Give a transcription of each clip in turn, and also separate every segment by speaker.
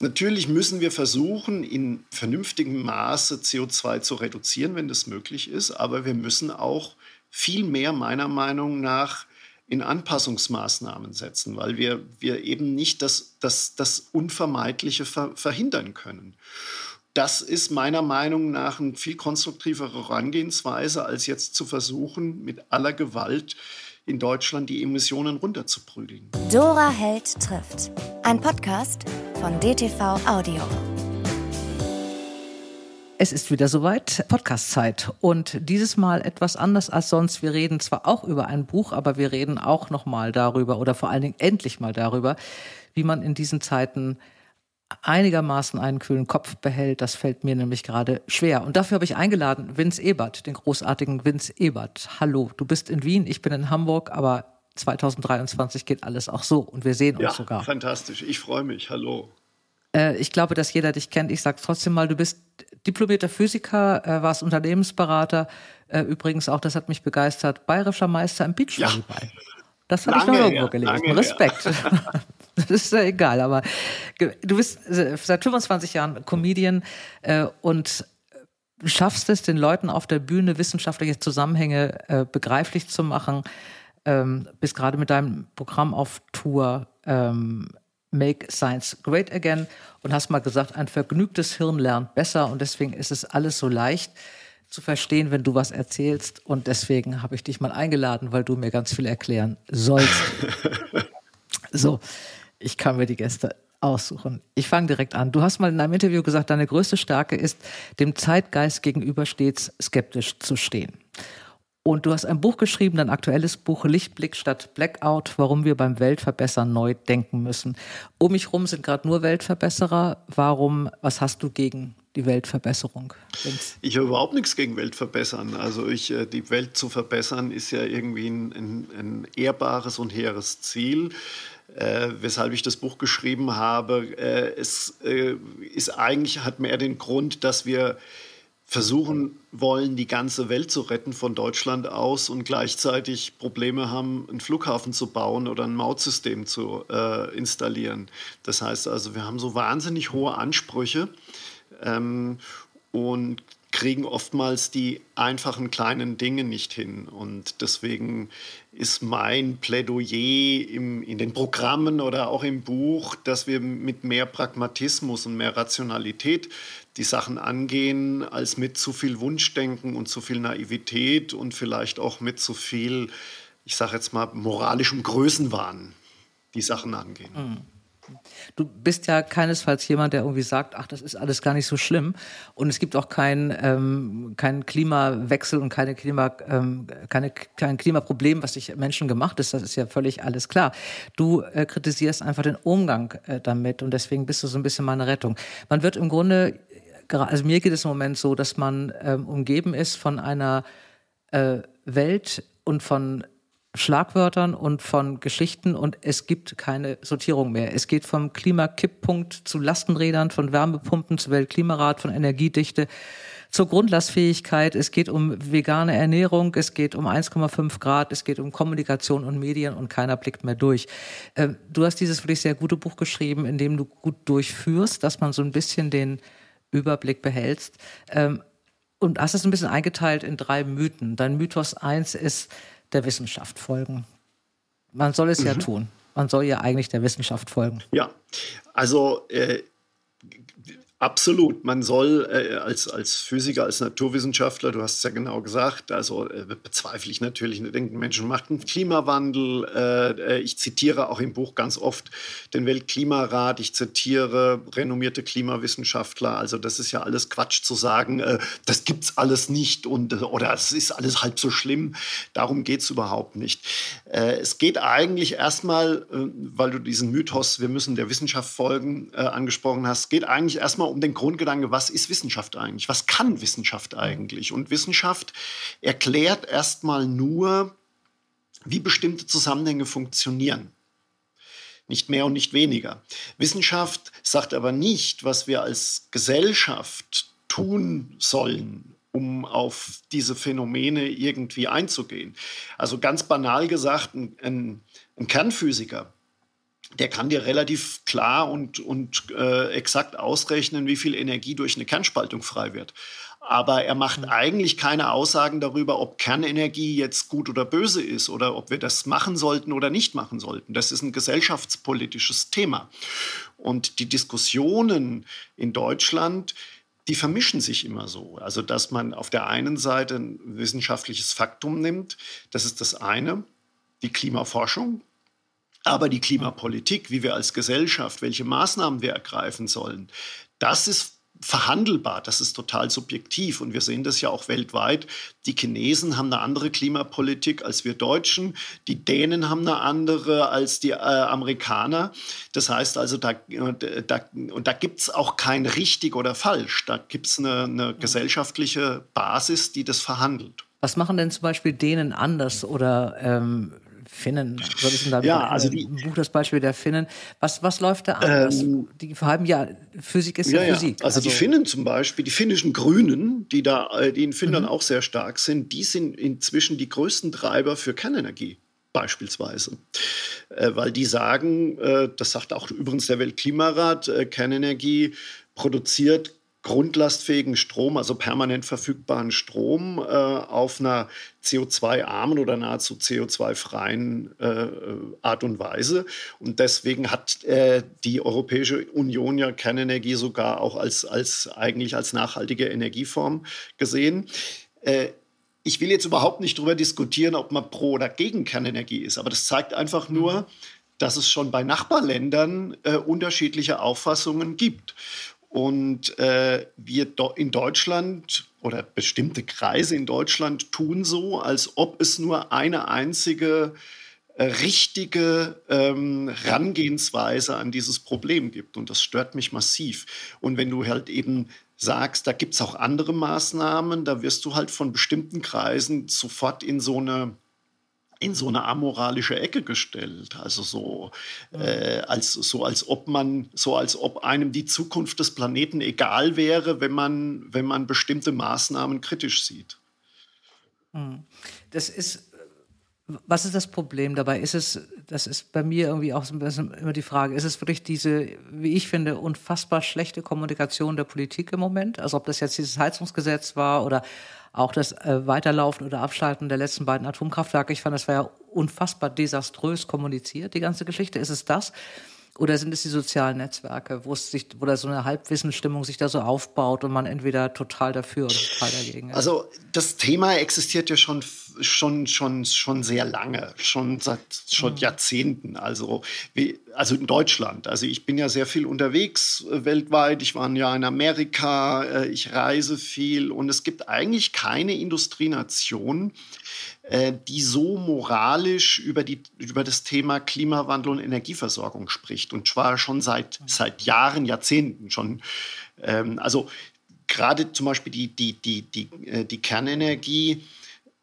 Speaker 1: Natürlich müssen wir versuchen, in vernünftigem Maße CO2 zu reduzieren, wenn das möglich ist, aber wir müssen auch viel mehr meiner Meinung nach in Anpassungsmaßnahmen setzen, weil wir, wir eben nicht das, das, das Unvermeidliche ver verhindern können. Das ist meiner Meinung nach eine viel konstruktivere Herangehensweise, als jetzt zu versuchen, mit aller Gewalt in Deutschland die Emissionen runterzuprügeln.
Speaker 2: Dora Held trifft. Ein Podcast von DTV Audio.
Speaker 3: Es ist wieder soweit, Podcastzeit. Und dieses Mal etwas anders als sonst. Wir reden zwar auch über ein Buch, aber wir reden auch nochmal darüber oder vor allen Dingen endlich mal darüber, wie man in diesen Zeiten einigermaßen einen kühlen Kopf behält. Das fällt mir nämlich gerade schwer. Und dafür habe ich eingeladen Vince Ebert, den großartigen Vince Ebert. Hallo, du bist in Wien, ich bin in Hamburg, aber 2023 geht alles auch so und wir sehen uns
Speaker 1: ja,
Speaker 3: sogar.
Speaker 1: Fantastisch, ich freue mich. Hallo.
Speaker 3: Äh, ich glaube, dass jeder dich kennt. Ich sage trotzdem mal, du bist diplomierter Physiker, äh, warst Unternehmensberater. Äh, übrigens auch, das hat mich begeistert, bayerischer Meister im Beachvolleyball. Ja. Das habe ich noch irgendwo her, gelesen. Respekt. das ist ja egal, aber du bist seit 25 Jahren Comedian äh, und schaffst es, den Leuten auf der Bühne wissenschaftliche Zusammenhänge äh, begreiflich zu machen. Ähm, bist gerade mit deinem Programm auf Tour. Ähm, Make Science Great Again und hast mal gesagt, ein vergnügtes Hirn lernt besser und deswegen ist es alles so leicht zu verstehen, wenn du was erzählst und deswegen habe ich dich mal eingeladen, weil du mir ganz viel erklären sollst. so, ich kann mir die Gäste aussuchen. Ich fange direkt an. Du hast mal in einem Interview gesagt, deine größte Stärke ist, dem Zeitgeist gegenüber stets skeptisch zu stehen. Und du hast ein Buch geschrieben, dein aktuelles Buch Lichtblick statt Blackout, warum wir beim Weltverbessern neu denken müssen. Um mich rum sind gerade nur Weltverbesserer. Warum, was hast du gegen die Weltverbesserung?
Speaker 1: Ich habe überhaupt nichts gegen Weltverbessern. Also ich, äh, die Welt zu verbessern ist ja irgendwie ein, ein, ein ehrbares und hehres Ziel. Äh, weshalb ich das Buch geschrieben habe. Äh, es äh, ist eigentlich, hat mehr den Grund, dass wir versuchen wollen, die ganze Welt zu retten von Deutschland aus und gleichzeitig Probleme haben, einen Flughafen zu bauen oder ein Mautsystem zu äh, installieren. Das heißt also, wir haben so wahnsinnig hohe Ansprüche ähm, und kriegen oftmals die einfachen kleinen Dinge nicht hin. Und deswegen ist mein Plädoyer im, in den Programmen oder auch im Buch, dass wir mit mehr Pragmatismus und mehr Rationalität die Sachen angehen, als mit zu viel Wunschdenken und zu viel Naivität und vielleicht auch mit zu viel, ich sage jetzt mal, moralischem Größenwahn die Sachen angehen. Mhm.
Speaker 3: Du bist ja keinesfalls jemand, der irgendwie sagt, ach, das ist alles gar nicht so schlimm. Und es gibt auch keinen ähm, kein Klimawechsel und keine Klima, ähm, keine, kein Klimaproblem, was sich Menschen gemacht ist. Das ist ja völlig alles klar. Du äh, kritisierst einfach den Umgang äh, damit und deswegen bist du so ein bisschen meine Rettung. Man wird im Grunde also mir geht es im Moment so, dass man ähm, umgeben ist von einer äh, Welt und von Schlagwörtern und von Geschichten und es gibt keine Sortierung mehr. Es geht vom Klimakipppunkt zu Lastenrädern, von Wärmepumpen zu Weltklimarat, von Energiedichte zur Grundlastfähigkeit. Es geht um vegane Ernährung, es geht um 1,5 Grad, es geht um Kommunikation und Medien und keiner blickt mehr durch. Ähm, du hast dieses wirklich sehr gute Buch geschrieben, in dem du gut durchführst, dass man so ein bisschen den Überblick behältst. Ähm, und hast es ein bisschen eingeteilt in drei Mythen. Dein Mythos eins ist der Wissenschaft folgen. Man soll es mhm. ja tun. Man soll ja eigentlich der Wissenschaft folgen.
Speaker 1: Ja, also äh, Absolut. Man soll äh, als, als Physiker, als Naturwissenschaftler, du hast es ja genau gesagt, also äh, bezweifle ich natürlich, ne, denken Menschen macht einen Klimawandel. Äh, äh, ich zitiere auch im Buch ganz oft den Weltklimarat, ich zitiere renommierte Klimawissenschaftler. Also das ist ja alles Quatsch zu sagen, äh, das es alles nicht und, äh, oder es ist alles halb so schlimm. Darum geht es überhaupt nicht. es geht eigentlich erstmal, weil du diesen Mythos, wir müssen der Wissenschaft folgen, angesprochen hast, geht eigentlich erstmal um den Grundgedanke, was ist Wissenschaft eigentlich? Was kann Wissenschaft eigentlich? Und Wissenschaft erklärt erstmal nur, wie bestimmte Zusammenhänge funktionieren. Nicht mehr und nicht weniger. Wissenschaft sagt aber nicht, was wir als Gesellschaft tun sollen, um auf diese Phänomene irgendwie einzugehen. Also ganz banal gesagt, ein, ein, ein Kernphysiker der kann dir relativ klar und, und äh, exakt ausrechnen, wie viel Energie durch eine Kernspaltung frei wird. Aber er macht mhm. eigentlich keine Aussagen darüber, ob Kernenergie jetzt gut oder böse ist oder ob wir das machen sollten oder nicht machen sollten. Das ist ein gesellschaftspolitisches Thema. Und die Diskussionen in Deutschland, die vermischen sich immer so. Also, dass man auf der einen Seite ein wissenschaftliches Faktum nimmt, das ist das eine, die Klimaforschung, aber die Klimapolitik, wie wir als Gesellschaft, welche Maßnahmen wir ergreifen sollen, das ist verhandelbar, das ist total subjektiv und wir sehen das ja auch weltweit. Die Chinesen haben eine andere Klimapolitik als wir Deutschen, die Dänen haben eine andere als die äh, Amerikaner. Das heißt also, da, da, und da gibt es auch kein richtig oder falsch, da gibt es eine, eine gesellschaftliche Basis, die das verhandelt.
Speaker 3: Was machen denn zum Beispiel Dänen anders oder ähm, Finnen, ich denn da ja, also die, Buch das Beispiel der Finnen. Was, was läuft da anders? Ähm, die haben ja, Physik ist ja, ja Physik.
Speaker 1: Also, also, die Finnen zum Beispiel, die finnischen Grünen, die da, äh, die in Finnland mhm. auch sehr stark sind, die sind inzwischen die größten Treiber für Kernenergie beispielsweise. Äh, weil die sagen, äh, das sagt auch übrigens der Weltklimarat, äh, Kernenergie produziert grundlastfähigen Strom, also permanent verfügbaren Strom, äh, auf einer CO2-armen oder nahezu CO2-freien äh, Art und Weise. Und deswegen hat äh, die Europäische Union ja Kernenergie sogar auch als, als eigentlich als nachhaltige Energieform gesehen. Äh, ich will jetzt überhaupt nicht darüber diskutieren, ob man pro oder gegen Kernenergie ist, aber das zeigt einfach nur, mhm. dass es schon bei Nachbarländern äh, unterschiedliche Auffassungen gibt. Und äh, wir in Deutschland oder bestimmte Kreise in Deutschland tun so, als ob es nur eine einzige äh, richtige ähm, Herangehensweise an dieses Problem gibt. Und das stört mich massiv. Und wenn du halt eben sagst, da gibt es auch andere Maßnahmen, da wirst du halt von bestimmten Kreisen sofort in so eine in so eine amoralische Ecke gestellt. Also so, äh, als, so als ob man, so als ob einem die Zukunft des Planeten egal wäre, wenn man, wenn man bestimmte Maßnahmen kritisch sieht.
Speaker 3: Hm. Das ist, was ist das Problem dabei? Ist es, das ist bei mir irgendwie auch immer die Frage, ist es wirklich diese, wie ich finde, unfassbar schlechte Kommunikation der Politik im Moment? Also ob das jetzt dieses Heizungsgesetz war oder auch das äh, Weiterlaufen oder Abschalten der letzten beiden Atomkraftwerke, ich fand, das war ja unfassbar desaströs kommuniziert, die ganze Geschichte. Ist es das? Oder sind es die sozialen Netzwerke, wo es sich, wo da so eine Halbwissensstimmung sich da so aufbaut und man entweder total dafür oder total dagegen ist?
Speaker 1: Also das Thema existiert ja schon schon schon schon sehr lange, schon seit schon mhm. Jahrzehnten. Also wie, also in Deutschland. Also ich bin ja sehr viel unterwegs äh, weltweit. Ich war ja in Amerika. Äh, ich reise viel und es gibt eigentlich keine Industrienation, äh, die so moralisch über, die, über das Thema Klimawandel und Energieversorgung spricht. Und zwar schon seit, seit Jahren, Jahrzehnten schon. Ähm, also gerade zum Beispiel die, die, die, die, äh, die Kernenergie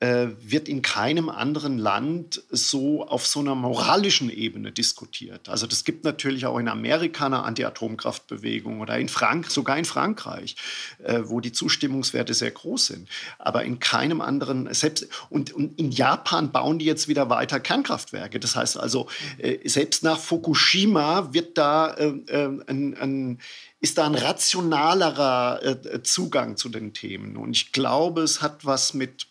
Speaker 1: äh, wird in keinem anderen Land so auf so einer moralischen Ebene diskutiert. Also das gibt natürlich auch in Amerika eine Anti-Atomkraftbewegung oder in Frank sogar in Frankreich, äh, wo die Zustimmungswerte sehr groß sind. Aber in keinem anderen, selbst und, und, in Japan bauen die jetzt wieder weiter Kernkraftwerke. Das heißt also, äh, selbst nach Fukushima wird da äh, äh, ein, ein ist da ein rationalerer äh, Zugang zu den Themen. Und ich glaube, es hat was mit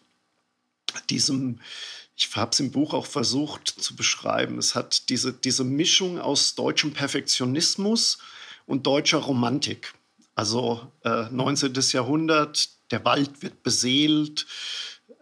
Speaker 1: diesem, ich habe es im Buch auch versucht zu beschreiben, es hat diese, diese Mischung aus deutschem Perfektionismus und deutscher Romantik. Also äh, 19. Jahrhundert, der Wald wird beseelt,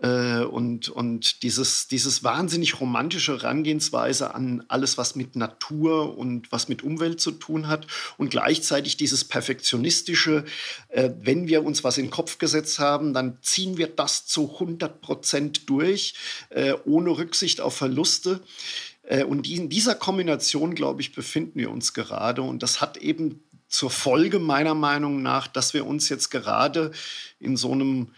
Speaker 1: und, und dieses, dieses wahnsinnig romantische Herangehensweise an alles, was mit Natur und was mit Umwelt zu tun hat und gleichzeitig dieses perfektionistische, äh, wenn wir uns was in den Kopf gesetzt haben, dann ziehen wir das zu 100 Prozent durch, äh, ohne Rücksicht auf Verluste. Äh, und in dieser Kombination, glaube ich, befinden wir uns gerade. Und das hat eben zur Folge meiner Meinung nach, dass wir uns jetzt gerade in so einem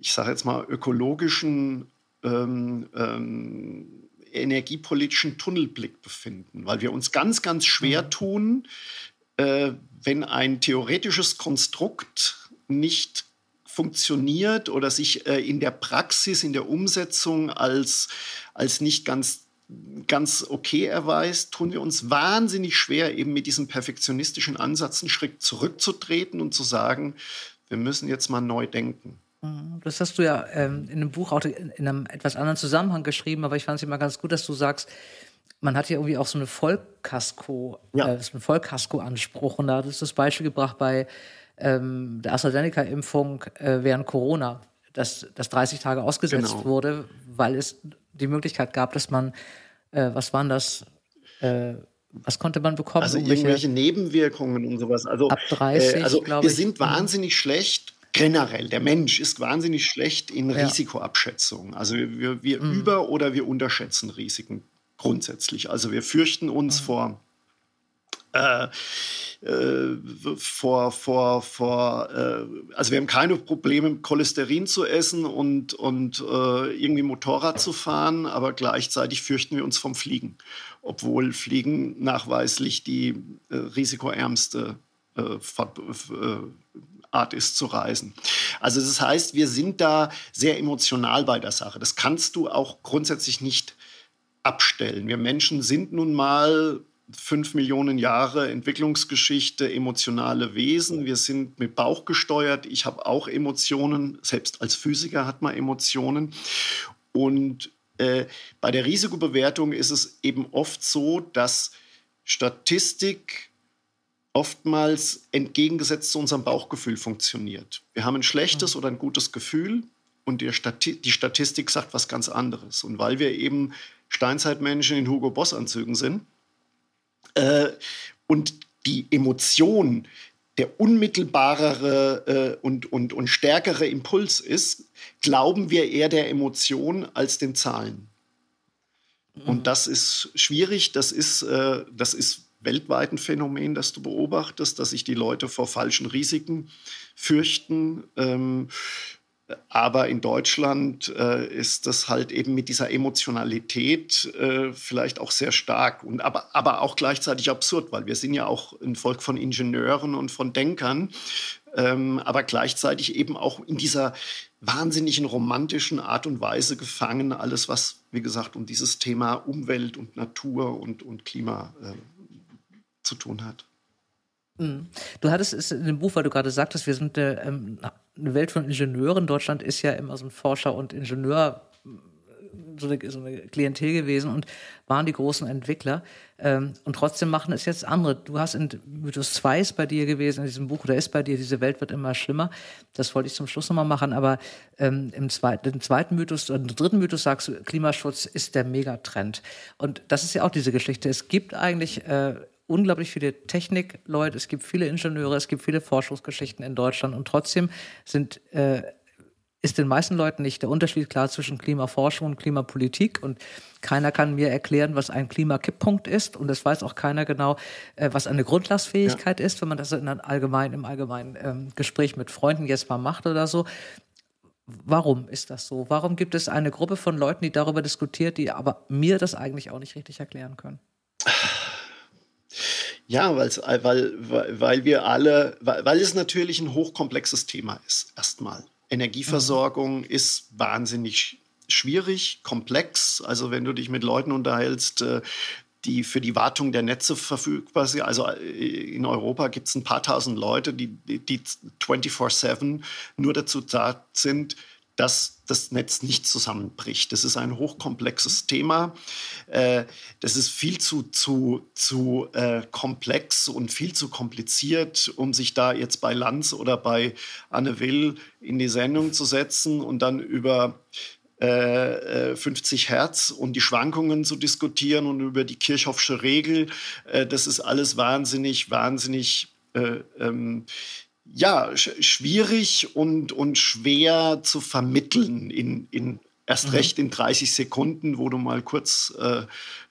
Speaker 1: ich sage jetzt mal, ökologischen, ähm, ähm, energiepolitischen Tunnelblick befinden, weil wir uns ganz, ganz schwer mhm. tun, äh, wenn ein theoretisches Konstrukt nicht funktioniert oder sich äh, in der Praxis, in der Umsetzung als, als nicht ganz ganz okay erweist, tun wir uns wahnsinnig schwer, eben mit diesem perfektionistischen Ansatz einen Schritt zurückzutreten und zu sagen, wir müssen jetzt mal neu denken.
Speaker 3: Mhm. Das hast du ja ähm, in einem Buch auch in einem etwas anderen Zusammenhang geschrieben, aber ich fand es immer ganz gut, dass du sagst, man hat ja irgendwie auch so eine Vollkasko, ja. äh, einen Vollkasko-Anspruch. Und da hat es das Beispiel gebracht bei ähm, der AstraZeneca-Impfung äh, während Corona, dass das 30 Tage ausgesetzt genau. wurde, weil es die Möglichkeit gab, dass man, äh, was waren das, äh, was konnte man bekommen?
Speaker 1: Also irgendwelche, Nebenwirkungen und sowas. Also,
Speaker 3: ab 30, äh,
Speaker 1: also wir ich. sind mhm. wahnsinnig schlecht generell, der Mensch ist wahnsinnig schlecht in ja. Risikoabschätzung. Also wir, wir mhm. über- oder wir unterschätzen Risiken grundsätzlich. Also wir fürchten uns mhm. vor äh, äh, vor, vor, vor äh, also wir haben keine Probleme, Cholesterin zu essen und, und äh, irgendwie Motorrad zu fahren, aber gleichzeitig fürchten wir uns vom Fliegen, obwohl Fliegen nachweislich die äh, risikoärmste äh, äh, Art ist zu reisen. Also das heißt, wir sind da sehr emotional bei der Sache. Das kannst du auch grundsätzlich nicht abstellen. Wir Menschen sind nun mal fünf Millionen Jahre Entwicklungsgeschichte, emotionale Wesen. Wir sind mit Bauch gesteuert. Ich habe auch Emotionen. Selbst als Physiker hat man Emotionen. Und äh, bei der Risikobewertung ist es eben oft so, dass Statistik oftmals entgegengesetzt zu unserem Bauchgefühl funktioniert. Wir haben ein schlechtes oder ein gutes Gefühl und die, Stati die Statistik sagt was ganz anderes. Und weil wir eben Steinzeitmenschen in Hugo Boss Anzügen sind, äh, und die Emotion der unmittelbarere äh, und, und, und stärkere Impuls ist, glauben wir eher der Emotion als den Zahlen. Mhm. Und das ist schwierig, das ist, äh, das ist weltweit ein Phänomen, das du beobachtest, dass sich die Leute vor falschen Risiken fürchten. Ähm, aber in Deutschland äh, ist das halt eben mit dieser Emotionalität äh, vielleicht auch sehr stark und aber, aber auch gleichzeitig absurd, weil wir sind ja auch ein Volk von Ingenieuren und von Denkern, ähm, aber gleichzeitig eben auch in dieser wahnsinnigen romantischen Art und Weise gefangen, alles was, wie gesagt, um dieses Thema Umwelt und Natur und, und Klima äh, zu tun hat.
Speaker 3: Mhm. Du hattest es in dem Buch, weil du gerade sagtest, wir sind äh, ähm, eine Welt von Ingenieuren. Deutschland ist ja immer so ein Forscher- und Ingenieur, so eine, Klientel gewesen und waren die großen Entwickler. Ähm, und trotzdem machen es jetzt andere. Du hast in Mythos 2 ist bei dir gewesen, in diesem Buch, oder ist bei dir, diese Welt wird immer schlimmer. Das wollte ich zum Schluss nochmal machen. Aber ähm, im, zweiten, im zweiten Mythos, im dritten Mythos sagst du, Klimaschutz ist der Megatrend. Und das ist ja auch diese Geschichte. Es gibt eigentlich äh, unglaublich viele Technikleute, es gibt viele Ingenieure, es gibt viele Forschungsgeschichten in Deutschland und trotzdem sind, äh, ist den meisten Leuten nicht der Unterschied klar zwischen Klimaforschung und Klimapolitik und keiner kann mir erklären, was ein Klimakipppunkt ist und es weiß auch keiner genau, äh, was eine Grundlastfähigkeit ja. ist, wenn man das in einem allgemeinen, im allgemeinen ähm, Gespräch mit Freunden jetzt mal macht oder so. Warum ist das so? Warum gibt es eine Gruppe von Leuten, die darüber diskutiert, die aber mir das eigentlich auch nicht richtig erklären können?
Speaker 1: Ja, weil, weil, weil wir alle, weil, weil es natürlich ein hochkomplexes Thema ist, erstmal. Energieversorgung mhm. ist wahnsinnig schwierig, komplex. Also wenn du dich mit Leuten unterhältst, äh, die für die Wartung der Netze verfügbar sind. Also äh, in Europa gibt es ein paar tausend Leute, die, die 24-7 nur dazu da sind, dass das Netz nicht zusammenbricht. Das ist ein hochkomplexes Thema. Äh, das ist viel zu, zu, zu äh, komplex und viel zu kompliziert, um sich da jetzt bei Lanz oder bei Anne Will in die Sendung zu setzen und dann über 50 äh, Hertz und die Schwankungen zu diskutieren und über die Kirchhoffsche Regel. das ist alles wahnsinnig, wahnsinnig ähm, ja, sch schwierig und, und schwer zu vermitteln in, in erst mhm. recht in 30 Sekunden, wo du mal kurz äh,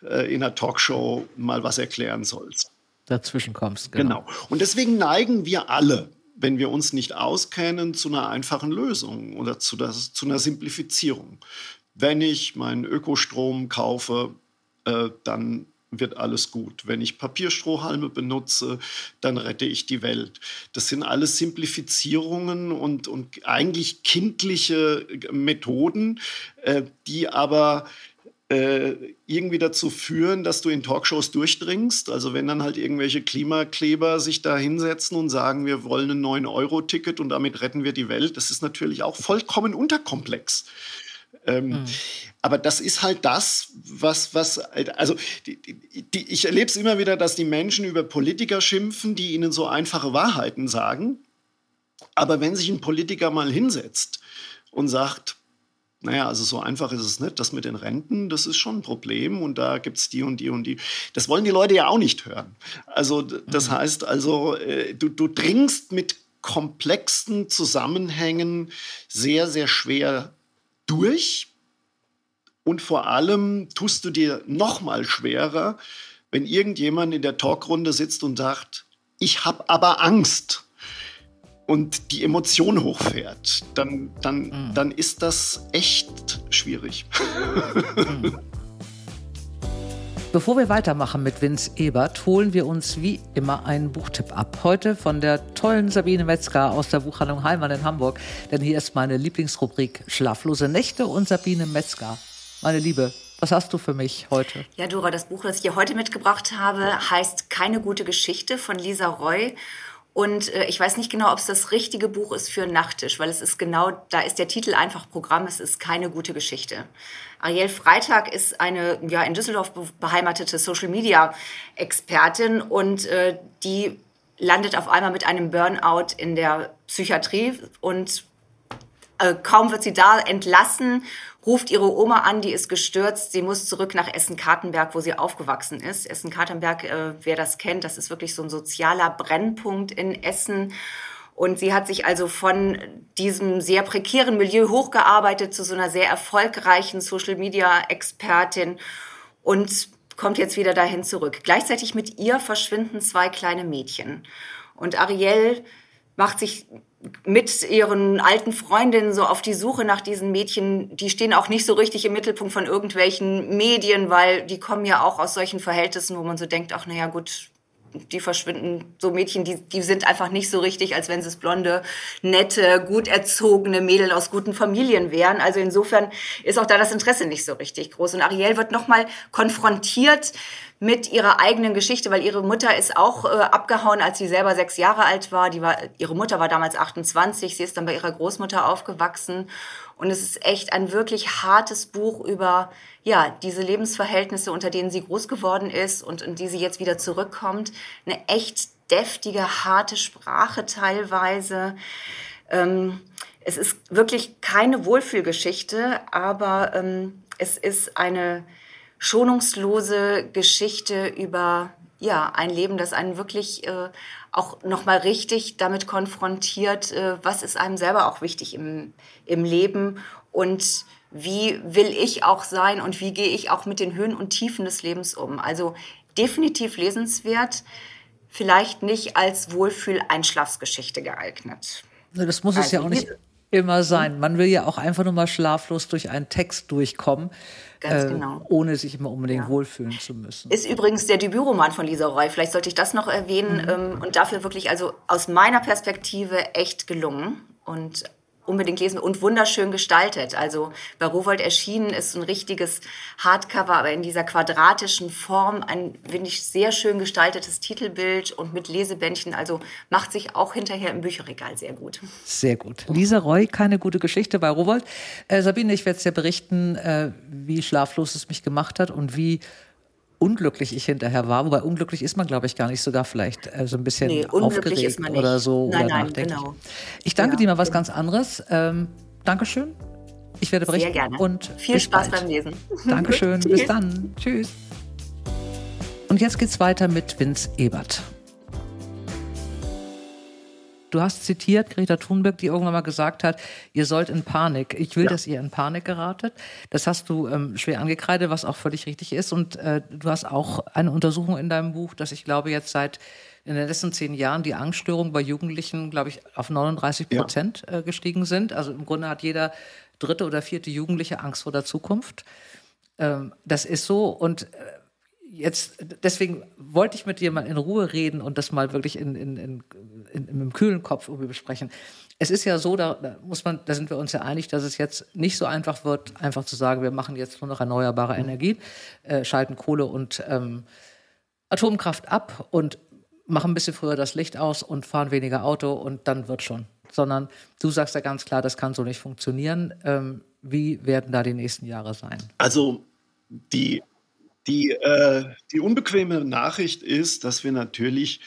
Speaker 1: äh, in einer Talkshow mal was erklären sollst.
Speaker 3: Dazwischen kommst.
Speaker 1: Genau. genau. Und deswegen neigen wir alle, wenn wir uns nicht auskennen, zu einer einfachen Lösung oder zu, das, zu einer Simplifizierung. Wenn ich meinen Ökostrom kaufe, äh, dann wird alles gut. Wenn ich Papierstrohhalme benutze, dann rette ich die Welt. Das sind alles Simplifizierungen und, und eigentlich kindliche Methoden, äh, die aber äh, irgendwie dazu führen, dass du in Talkshows durchdringst. Also wenn dann halt irgendwelche Klimakleber sich da hinsetzen und sagen, wir wollen ein 9-Euro-Ticket und damit retten wir die Welt, das ist natürlich auch vollkommen unterkomplex. Ähm, mhm. Aber das ist halt das, was, was also die, die, ich erlebe es immer wieder, dass die Menschen über Politiker schimpfen, die ihnen so einfache Wahrheiten sagen. Aber wenn sich ein Politiker mal hinsetzt und sagt, naja, also so einfach ist es nicht. Das mit den Renten, das ist schon ein Problem und da gibt es die und die und die. Das wollen die Leute ja auch nicht hören. Also das mhm. heißt also, äh, du, du dringst mit komplexen Zusammenhängen sehr, sehr schwer durch. Und vor allem tust du dir noch mal schwerer, wenn irgendjemand in der Talkrunde sitzt und sagt, ich habe aber Angst und die Emotion hochfährt, dann, dann, mhm. dann ist das echt schwierig. Mhm.
Speaker 3: Bevor wir weitermachen mit Vince Ebert, holen wir uns wie immer einen Buchtipp ab. Heute von der tollen Sabine Metzger aus der Buchhandlung Heimann in Hamburg. Denn hier ist meine Lieblingsrubrik Schlaflose Nächte und Sabine Metzger. Meine Liebe, was hast du für mich heute?
Speaker 4: Ja, Dora, das Buch, das ich dir heute mitgebracht habe, heißt Keine gute Geschichte von Lisa Roy. Und äh, ich weiß nicht genau, ob es das richtige Buch ist für einen Nachttisch, weil es ist genau, da ist der Titel einfach Programm, es ist keine gute Geschichte. Ariel Freitag ist eine ja, in Düsseldorf beheimatete Social-Media-Expertin und äh, die landet auf einmal mit einem Burnout in der Psychiatrie und äh, kaum wird sie da entlassen, ruft ihre Oma an, die ist gestürzt. Sie muss zurück nach Essen-Kartenberg, wo sie aufgewachsen ist. Essen-Kartenberg, äh, wer das kennt, das ist wirklich so ein sozialer Brennpunkt in Essen. Und sie hat sich also von diesem sehr prekären Milieu hochgearbeitet zu so einer sehr erfolgreichen Social-Media-Expertin und kommt jetzt wieder dahin zurück. Gleichzeitig mit ihr verschwinden zwei kleine Mädchen. Und Ariel macht sich mit ihren alten Freundinnen so auf die Suche nach diesen Mädchen. Die stehen auch nicht so richtig im Mittelpunkt von irgendwelchen Medien, weil die kommen ja auch aus solchen Verhältnissen, wo man so denkt, ach naja gut, die verschwinden, so Mädchen, die, die sind einfach nicht so richtig, als wenn es blonde, nette, gut erzogene Mädel aus guten Familien wären. Also insofern ist auch da das Interesse nicht so richtig groß. Und Ariel wird nochmal konfrontiert mit ihrer eigenen Geschichte, weil ihre Mutter ist auch äh, abgehauen, als sie selber sechs Jahre alt war. Die war. Ihre Mutter war damals 28, sie ist dann bei ihrer Großmutter aufgewachsen. Und es ist echt ein wirklich hartes Buch über ja, diese Lebensverhältnisse, unter denen sie groß geworden ist und in die sie jetzt wieder zurückkommt. Eine echt deftige, harte Sprache teilweise. Ähm, es ist wirklich keine Wohlfühlgeschichte, aber ähm, es ist eine schonungslose Geschichte über ja ein Leben, das einen wirklich äh, auch noch mal richtig damit konfrontiert, äh, was ist einem selber auch wichtig im im Leben und wie will ich auch sein und wie gehe ich auch mit den Höhen und Tiefen des Lebens um. Also definitiv lesenswert, vielleicht nicht als Wohlfühl-Einschlafsgeschichte geeignet.
Speaker 3: Das muss es also, ja auch nicht immer sein. Man will ja auch einfach nur mal schlaflos durch einen Text durchkommen. Ganz äh, genau. ohne sich immer unbedingt ja. wohlfühlen zu müssen.
Speaker 4: Ist übrigens der Debütroman von Lisa Roy. Vielleicht sollte ich das noch erwähnen. Mhm. Ähm, und dafür wirklich, also aus meiner Perspektive echt gelungen. Und unbedingt lesen und wunderschön gestaltet. Also bei Rowold erschienen ist ein richtiges Hardcover, aber in dieser quadratischen Form ein, finde ich, sehr schön gestaltetes Titelbild und mit Lesebändchen. Also macht sich auch hinterher im Bücherregal sehr gut.
Speaker 3: Sehr gut. Lisa Roy, keine gute Geschichte bei Rowold. Äh, Sabine, ich werde es dir berichten, äh, wie schlaflos es mich gemacht hat und wie unglücklich ich hinterher war. Wobei unglücklich ist man, glaube ich, gar nicht sogar vielleicht äh, so ein bisschen nee, aufgeregt oder so nein, oder nein, nachdenklich. Genau. Ich danke ja, dir mal was ganz anderes. Ähm, Dankeschön. Ich werde berichten. Sehr
Speaker 4: gerne.
Speaker 3: Und
Speaker 4: viel Spaß bald. beim Lesen.
Speaker 3: Dankeschön. bis dann. Tschüss. Und jetzt geht's weiter mit Vince Ebert. Du hast zitiert Greta Thunberg, die irgendwann mal gesagt hat, ihr sollt in Panik. Ich will, ja. dass ihr in Panik geratet. Das hast du ähm, schwer angekreidet, was auch völlig richtig ist. Und äh, du hast auch eine Untersuchung in deinem Buch, dass ich glaube jetzt seit in den letzten zehn Jahren die Angststörungen bei Jugendlichen, glaube ich, auf 39 Prozent ja. äh, gestiegen sind. Also im Grunde hat jeder dritte oder vierte Jugendliche Angst vor der Zukunft. Ähm, das ist so. Und äh, jetzt, deswegen wollte ich mit dir mal in Ruhe reden und das mal wirklich in, in, in, in, in einem kühlen Kopf irgendwie besprechen. Es ist ja so, da, da, muss man, da sind wir uns ja einig, dass es jetzt nicht so einfach wird, einfach zu sagen, wir machen jetzt nur noch erneuerbare Energien, äh, schalten Kohle und ähm, Atomkraft ab und machen ein bisschen früher das Licht aus und fahren weniger Auto und dann wird schon. Sondern du sagst ja ganz klar, das kann so nicht funktionieren. Ähm, wie werden da die nächsten Jahre sein?
Speaker 1: Also die die, äh, die unbequeme Nachricht ist, dass wir natürlich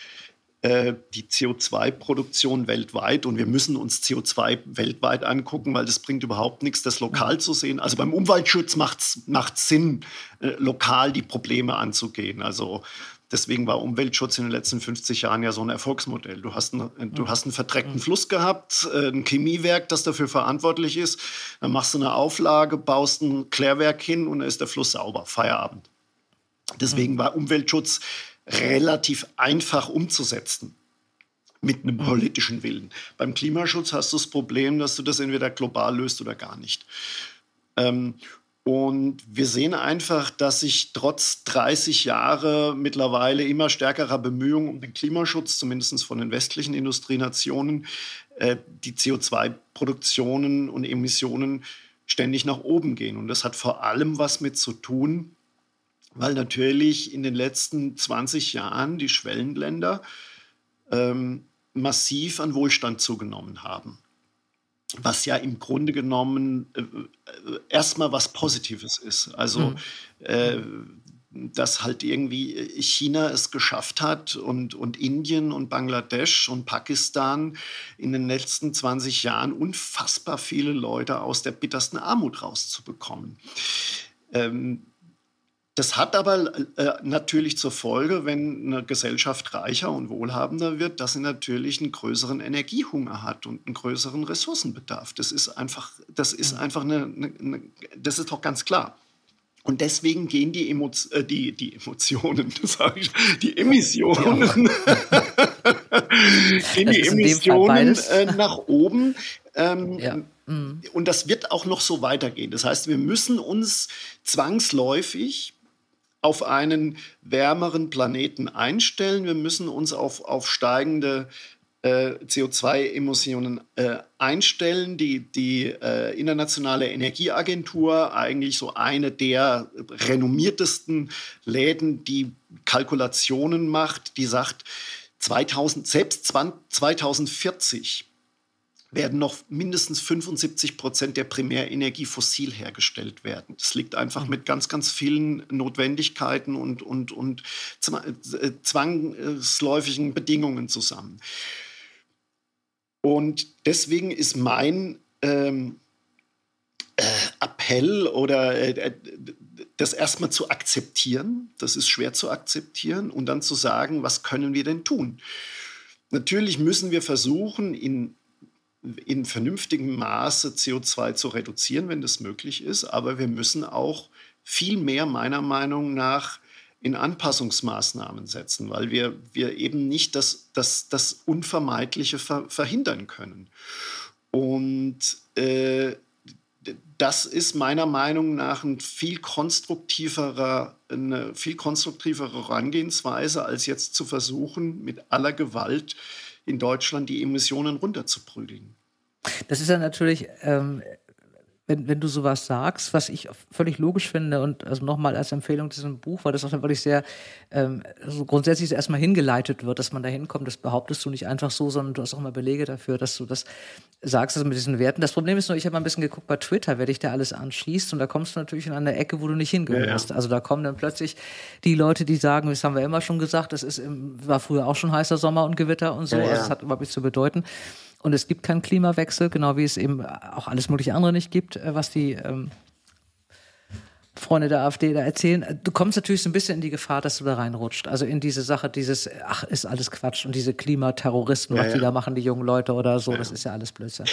Speaker 1: äh, die CO2-Produktion weltweit und wir müssen uns CO2 weltweit angucken, weil das bringt überhaupt nichts, das lokal zu sehen. Also beim Umweltschutz macht es Sinn, äh, lokal die Probleme anzugehen. Also Deswegen war Umweltschutz in den letzten 50 Jahren ja so ein Erfolgsmodell. Du hast, einen, du hast einen verdreckten Fluss gehabt, äh, ein Chemiewerk, das dafür verantwortlich ist. Dann machst du eine Auflage, baust ein Klärwerk hin und dann ist der Fluss sauber. Feierabend. Deswegen mhm. war Umweltschutz relativ einfach umzusetzen mit einem mhm. politischen Willen. Beim Klimaschutz hast du das Problem, dass du das entweder global löst oder gar nicht. Ähm, und wir sehen einfach, dass sich trotz 30 Jahre mittlerweile immer stärkerer Bemühungen um den Klimaschutz, zumindest von den westlichen Industrienationen, äh, die CO2-Produktionen und Emissionen ständig nach oben gehen. Und das hat vor allem was mit zu tun, weil natürlich in den letzten 20 Jahren die Schwellenländer ähm, massiv an Wohlstand zugenommen haben. Was ja im Grunde genommen äh, erstmal was Positives ist. Also, mhm. äh, dass halt irgendwie China es geschafft hat und, und Indien und Bangladesch und Pakistan in den letzten 20 Jahren unfassbar viele Leute aus der bittersten Armut rauszubekommen. Ähm, das hat aber äh, natürlich zur Folge, wenn eine Gesellschaft reicher und wohlhabender wird, dass sie natürlich einen größeren Energiehunger hat und einen größeren Ressourcenbedarf. Das ist einfach, das ist einfach eine, eine, eine das ist doch ganz klar. Und deswegen gehen die, Emo äh, die, die Emotionen, sage ich, die Emissionen, gehen die Emissionen äh, nach oben. Ähm, ja. Und das wird auch noch so weitergehen. Das heißt, wir müssen uns zwangsläufig auf einen wärmeren Planeten einstellen. Wir müssen uns auf, auf steigende äh, CO2-Emissionen äh, einstellen. Die, die äh, Internationale Energieagentur, eigentlich so eine der renommiertesten Läden, die Kalkulationen macht, die sagt, 2000, selbst 2040 werden noch mindestens 75 Prozent der Primärenergie fossil hergestellt werden. Das liegt einfach mit ganz, ganz vielen Notwendigkeiten und, und, und äh, zwangsläufigen Bedingungen zusammen. Und deswegen ist mein ähm, äh, Appell oder äh, das erstmal zu akzeptieren, das ist schwer zu akzeptieren, und dann zu sagen, was können wir denn tun? Natürlich müssen wir versuchen, in in vernünftigem Maße CO2 zu reduzieren, wenn das möglich ist. Aber wir müssen auch viel mehr meiner Meinung nach in Anpassungsmaßnahmen setzen, weil wir, wir eben nicht das, das, das Unvermeidliche ver verhindern können. Und äh, das ist meiner Meinung nach ein viel konstruktiverer, eine viel konstruktivere Herangehensweise, als jetzt zu versuchen, mit aller Gewalt in Deutschland die Emissionen runterzuprügeln.
Speaker 3: Das ist ja natürlich, ähm, wenn, wenn du sowas sagst, was ich völlig logisch finde und also nochmal als Empfehlung diesem Buch, weil das auch wirklich sehr ähm, so grundsätzlich erstmal hingeleitet wird, dass man da hinkommt, das behauptest du nicht einfach so, sondern du hast auch immer Belege dafür, dass du das sagst, also mit diesen Werten. Das Problem ist nur, ich habe mal ein bisschen geguckt bei Twitter, wer dich da alles anschließt und da kommst du natürlich in eine Ecke, wo du nicht hingehörst. Ja, ja. Also da kommen dann plötzlich die Leute, die sagen, das haben wir immer schon gesagt, das ist im, war früher auch schon heißer Sommer und Gewitter und so, ja, also das hat überhaupt nichts zu bedeuten. Und es gibt keinen Klimawechsel, genau wie es eben auch alles mögliche andere nicht gibt, äh, was die ähm, Freunde der AfD da erzählen. Du kommst natürlich so ein bisschen in die Gefahr, dass du da reinrutscht. Also in diese Sache, dieses, ach, ist alles Quatsch und diese Klimaterroristen, ja, was ja. die da machen, die jungen Leute oder so, ja. das ist ja alles Blödsinn.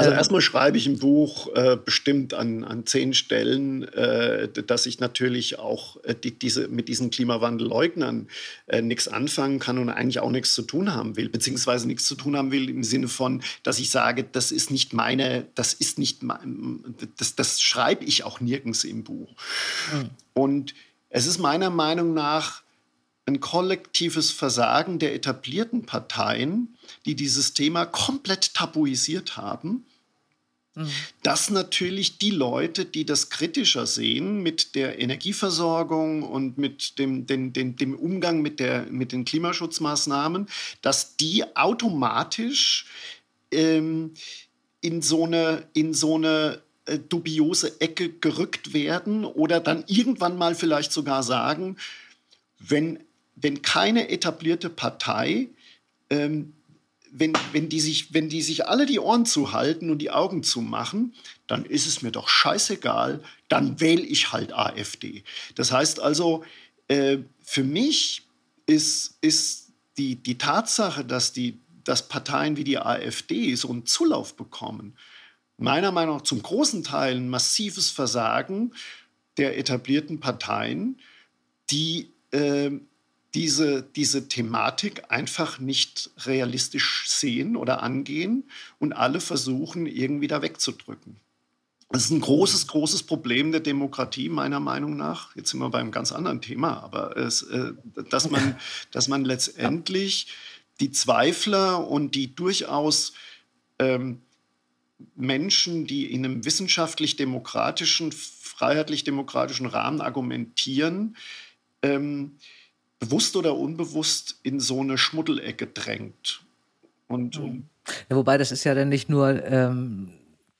Speaker 1: Also ähm, erstmal schreibe ich im Buch äh, bestimmt an, an zehn Stellen, äh, dass ich natürlich auch äh, die, diese, mit diesen Klimawandelleugnern äh, nichts anfangen kann und eigentlich auch nichts zu tun haben will, beziehungsweise nichts zu tun haben will im Sinne von, dass ich sage, das ist nicht meine, das ist nicht mein, das, das schreibe ich auch nirgends im Buch. Mhm. Und es ist meiner Meinung nach ein kollektives Versagen der etablierten Parteien, die dieses Thema komplett tabuisiert haben dass natürlich die Leute, die das kritischer sehen mit der Energieversorgung und mit dem, den, den, dem Umgang mit, der, mit den Klimaschutzmaßnahmen, dass die automatisch ähm, in so eine, in so eine äh, dubiose Ecke gerückt werden oder dann irgendwann mal vielleicht sogar sagen, wenn, wenn keine etablierte Partei ähm, wenn, wenn, die sich, wenn die sich alle die Ohren zuhalten und die Augen zumachen, dann ist es mir doch scheißegal, dann wähle ich halt AfD. Das heißt also, äh, für mich ist, ist die, die Tatsache, dass, die, dass Parteien wie die AfD so einen Zulauf bekommen, meiner Meinung nach zum großen Teil ein massives Versagen der etablierten Parteien, die äh, diese, diese Thematik einfach nicht realistisch sehen oder angehen und alle versuchen, irgendwie da wegzudrücken. Das ist ein großes, großes Problem der Demokratie, meiner Meinung nach. Jetzt sind wir bei einem ganz anderen Thema, aber es, äh, dass, man, dass man letztendlich die Zweifler und die durchaus ähm, Menschen, die in einem wissenschaftlich-demokratischen, freiheitlich-demokratischen Rahmen argumentieren, ähm, bewusst oder unbewusst in so eine Schmuddelecke drängt. Und,
Speaker 3: mhm. ja, wobei das ist ja dann nicht nur ähm,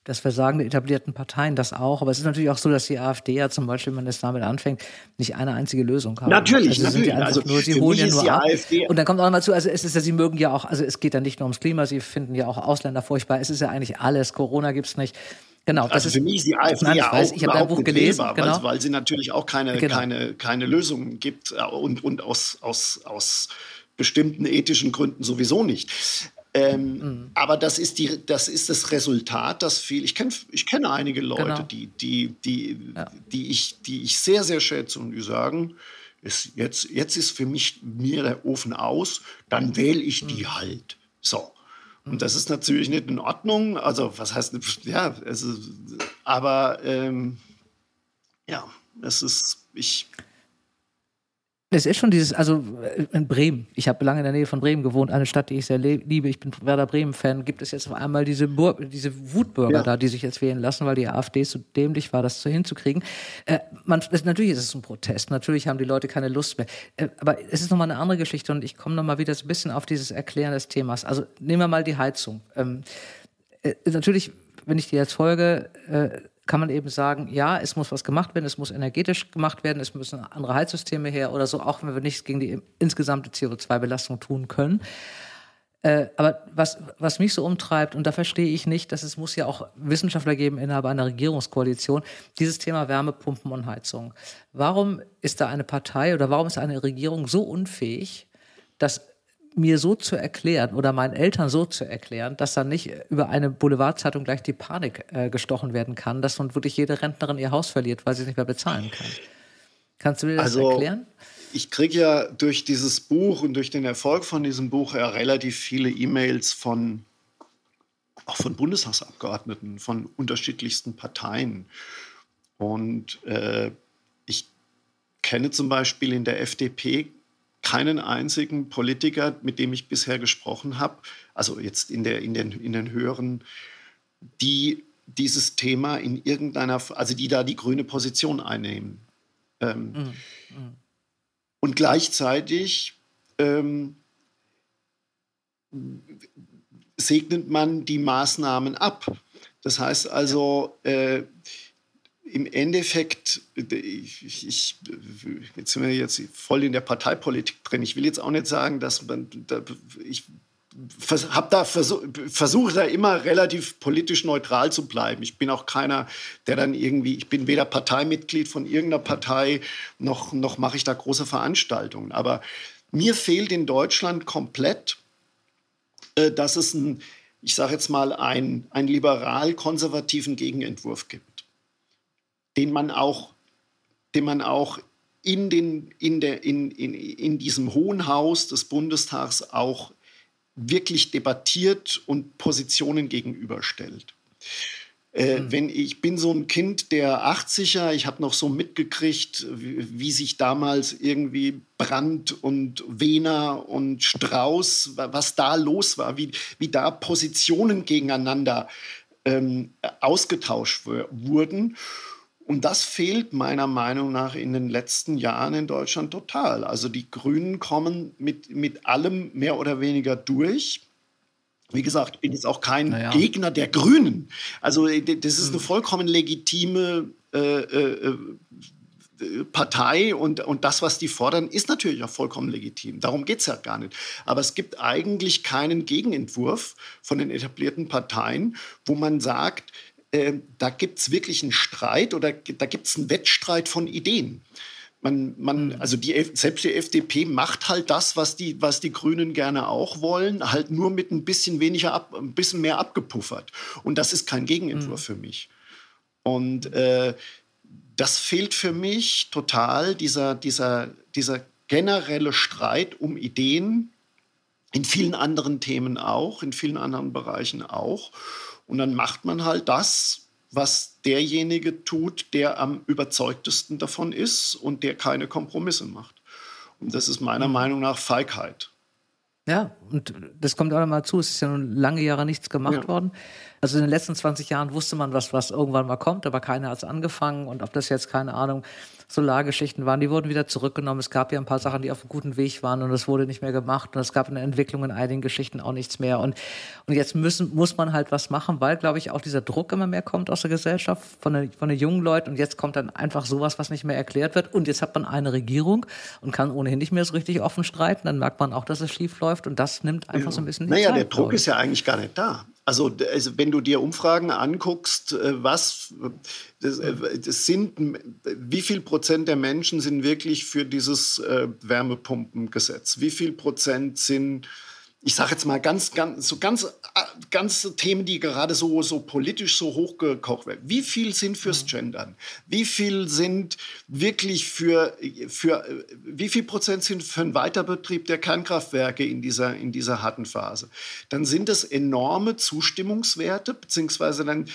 Speaker 3: das Versagen der etablierten Parteien, das auch, aber es ist natürlich auch so, dass die AfD ja zum Beispiel, wenn es damit anfängt, nicht eine einzige Lösung haben.
Speaker 1: Natürlich, also natürlich.
Speaker 3: also nur, sie holen ja nur ab. AfD und dann kommt auch noch mal zu, also es ist ja, sie mögen ja auch, also es geht ja nicht nur ums Klima, sie finden ja auch Ausländer furchtbar. Es ist ja eigentlich alles. Corona gibt es nicht. Genau,
Speaker 1: das also ist für mich ist die AfD nein, ja
Speaker 3: weiß, auch ich dein Buch gelesen,
Speaker 1: Thema, genau. weil, weil, sie natürlich auch keine, genau. keine, keine Lösungen gibt äh, und, und aus, aus, aus bestimmten ethischen Gründen sowieso nicht. Ähm, mhm. Aber das ist, die, das ist das Resultat, dass viel, ich kenne ich kenn einige Leute, genau. die, die, die, ja. die, ich, die ich sehr, sehr schätze und die sagen, ist jetzt, jetzt ist für mich mir der Ofen aus, dann wähle ich die mhm. halt. So. Und das ist natürlich nicht in Ordnung. Also, was heißt, ja, es ist, aber ähm, ja, es ist, ich.
Speaker 3: Es ist schon dieses, also äh, in Bremen, ich habe lange in der Nähe von Bremen gewohnt, eine Stadt, die ich sehr liebe, ich bin Werder Bremen-Fan, gibt es jetzt auf einmal diese, Bur diese Wutbürger ja. da, die sich jetzt wählen lassen, weil die AfD so dämlich war, das so hinzukriegen. Äh, man, das, natürlich ist es ein Protest, natürlich haben die Leute keine Lust mehr, äh, aber es ist nochmal eine andere Geschichte und ich komme nochmal wieder so ein bisschen auf dieses Erklären des Themas. Also nehmen wir mal die Heizung. Ähm, äh, natürlich, wenn ich dir jetzt folge, äh, kann man eben sagen, ja, es muss was gemacht werden, es muss energetisch gemacht werden, es müssen andere Heizsysteme her oder so, auch wenn wir nichts gegen die insgesamte CO2-Belastung tun können. Äh, aber was, was mich so umtreibt, und da verstehe ich nicht, dass es muss ja auch Wissenschaftler geben innerhalb einer Regierungskoalition, dieses Thema Wärmepumpen und Heizung. Warum ist da eine Partei oder warum ist eine Regierung so unfähig, dass mir so zu erklären oder meinen Eltern so zu erklären, dass dann nicht über eine Boulevardzeitung gleich die Panik äh, gestochen werden kann, dass man wirklich jede Rentnerin ihr Haus verliert, weil sie es nicht mehr bezahlen kann. Kannst du mir das also, erklären?
Speaker 1: Ich kriege ja durch dieses Buch und durch den Erfolg von diesem Buch ja relativ viele E-Mails von auch von Bundestagsabgeordneten, von unterschiedlichsten Parteien. Und äh, ich kenne zum Beispiel in der FDP keinen einzigen Politiker, mit dem ich bisher gesprochen habe, also jetzt in, der, in, den, in den höheren, die dieses Thema in irgendeiner, also die da die grüne Position einnehmen. Ähm, mhm. Mhm. Und gleichzeitig ähm, segnet man die Maßnahmen ab. Das heißt also, äh, im Endeffekt, ich, ich, jetzt sind wir jetzt voll in der Parteipolitik drin. Ich will jetzt auch nicht sagen, dass man, da, ich habe da versuch da immer relativ politisch neutral zu bleiben. Ich bin auch keiner, der dann irgendwie, ich bin weder Parteimitglied von irgendeiner Partei, noch, noch mache ich da große Veranstaltungen. Aber mir fehlt in Deutschland komplett, äh, dass es ein, ich sage jetzt mal, einen liberal-konservativen Gegenentwurf gibt den man auch, den man auch in, den, in, der, in, in, in diesem Hohen Haus des Bundestags auch wirklich debattiert und Positionen gegenüberstellt. Äh, mhm. Wenn ich bin so ein Kind der 80er, ich habe noch so mitgekriegt, wie, wie, sich damals irgendwie Brandt und Wehner und Strauß, was da los war, wie, wie da Positionen gegeneinander ähm, ausgetauscht wurden. Und das fehlt meiner Meinung nach in den letzten Jahren in Deutschland total. Also die Grünen kommen mit, mit allem mehr oder weniger durch. Wie gesagt, ich bin jetzt auch kein naja. Gegner der Grünen. Also äh, das ist eine hm. vollkommen legitime äh, äh, äh, Partei und, und das, was die fordern, ist natürlich auch vollkommen legitim. Darum geht es ja gar nicht. Aber es gibt eigentlich keinen Gegenentwurf von den etablierten Parteien, wo man sagt, äh, da gibt es wirklich einen Streit oder da gibt es einen Wettstreit von Ideen. Man, man, hm. also die, selbst die FDP macht halt das, was die, was die Grünen gerne auch wollen, halt nur mit ein bisschen weniger, ab, ein bisschen mehr abgepuffert. Und das ist kein Gegenentwurf mhm. für mich. Und äh, das fehlt für mich total, dieser, dieser, dieser generelle Streit um Ideen, in vielen anderen Themen auch, in vielen anderen Bereichen auch. Und dann macht man halt das, was derjenige tut, der am überzeugtesten davon ist und der keine Kompromisse macht. Und das ist meiner mhm. Meinung nach Feigheit.
Speaker 3: Ja, und das kommt auch noch mal zu. Es ist ja nun lange Jahre nichts gemacht ja. worden. Also in den letzten 20 Jahren wusste man, was, was irgendwann mal kommt, aber keiner hat es angefangen. Und ob das jetzt, keine Ahnung, Solargeschichten waren, die wurden wieder zurückgenommen. Es gab ja ein paar Sachen, die auf einem guten Weg waren und es wurde nicht mehr gemacht. Und es gab in der Entwicklung in einigen Geschichten auch nichts mehr. Und, und jetzt müssen, muss man halt was machen, weil, glaube ich, auch dieser Druck immer mehr kommt aus der Gesellschaft, von den, von den jungen Leuten. Und jetzt kommt dann einfach sowas, was nicht mehr erklärt wird. Und jetzt hat man eine Regierung und kann ohnehin nicht mehr so richtig offen streiten. Dann merkt man auch, dass es schief läuft. Und das nimmt einfach so ein bisschen die
Speaker 1: Naja, Zeit, der Druck ist ja eigentlich gar nicht da. Also, also, wenn du dir Umfragen anguckst, äh, was das, äh, das, sind, wie viel Prozent der Menschen sind wirklich für dieses äh, Wärmepumpengesetz? Wie viel Prozent sind ich sage jetzt mal ganz, ganz, so ganz, äh, ganz Themen, die gerade so, so politisch so hochgekocht werden. Wie viel sind fürs mhm. Gendern? Wie viel sind wirklich für, für, wie viel Prozent sind für einen Weiterbetrieb der Kernkraftwerke in dieser, in dieser harten Phase? Dann sind es enorme Zustimmungswerte, beziehungsweise dann,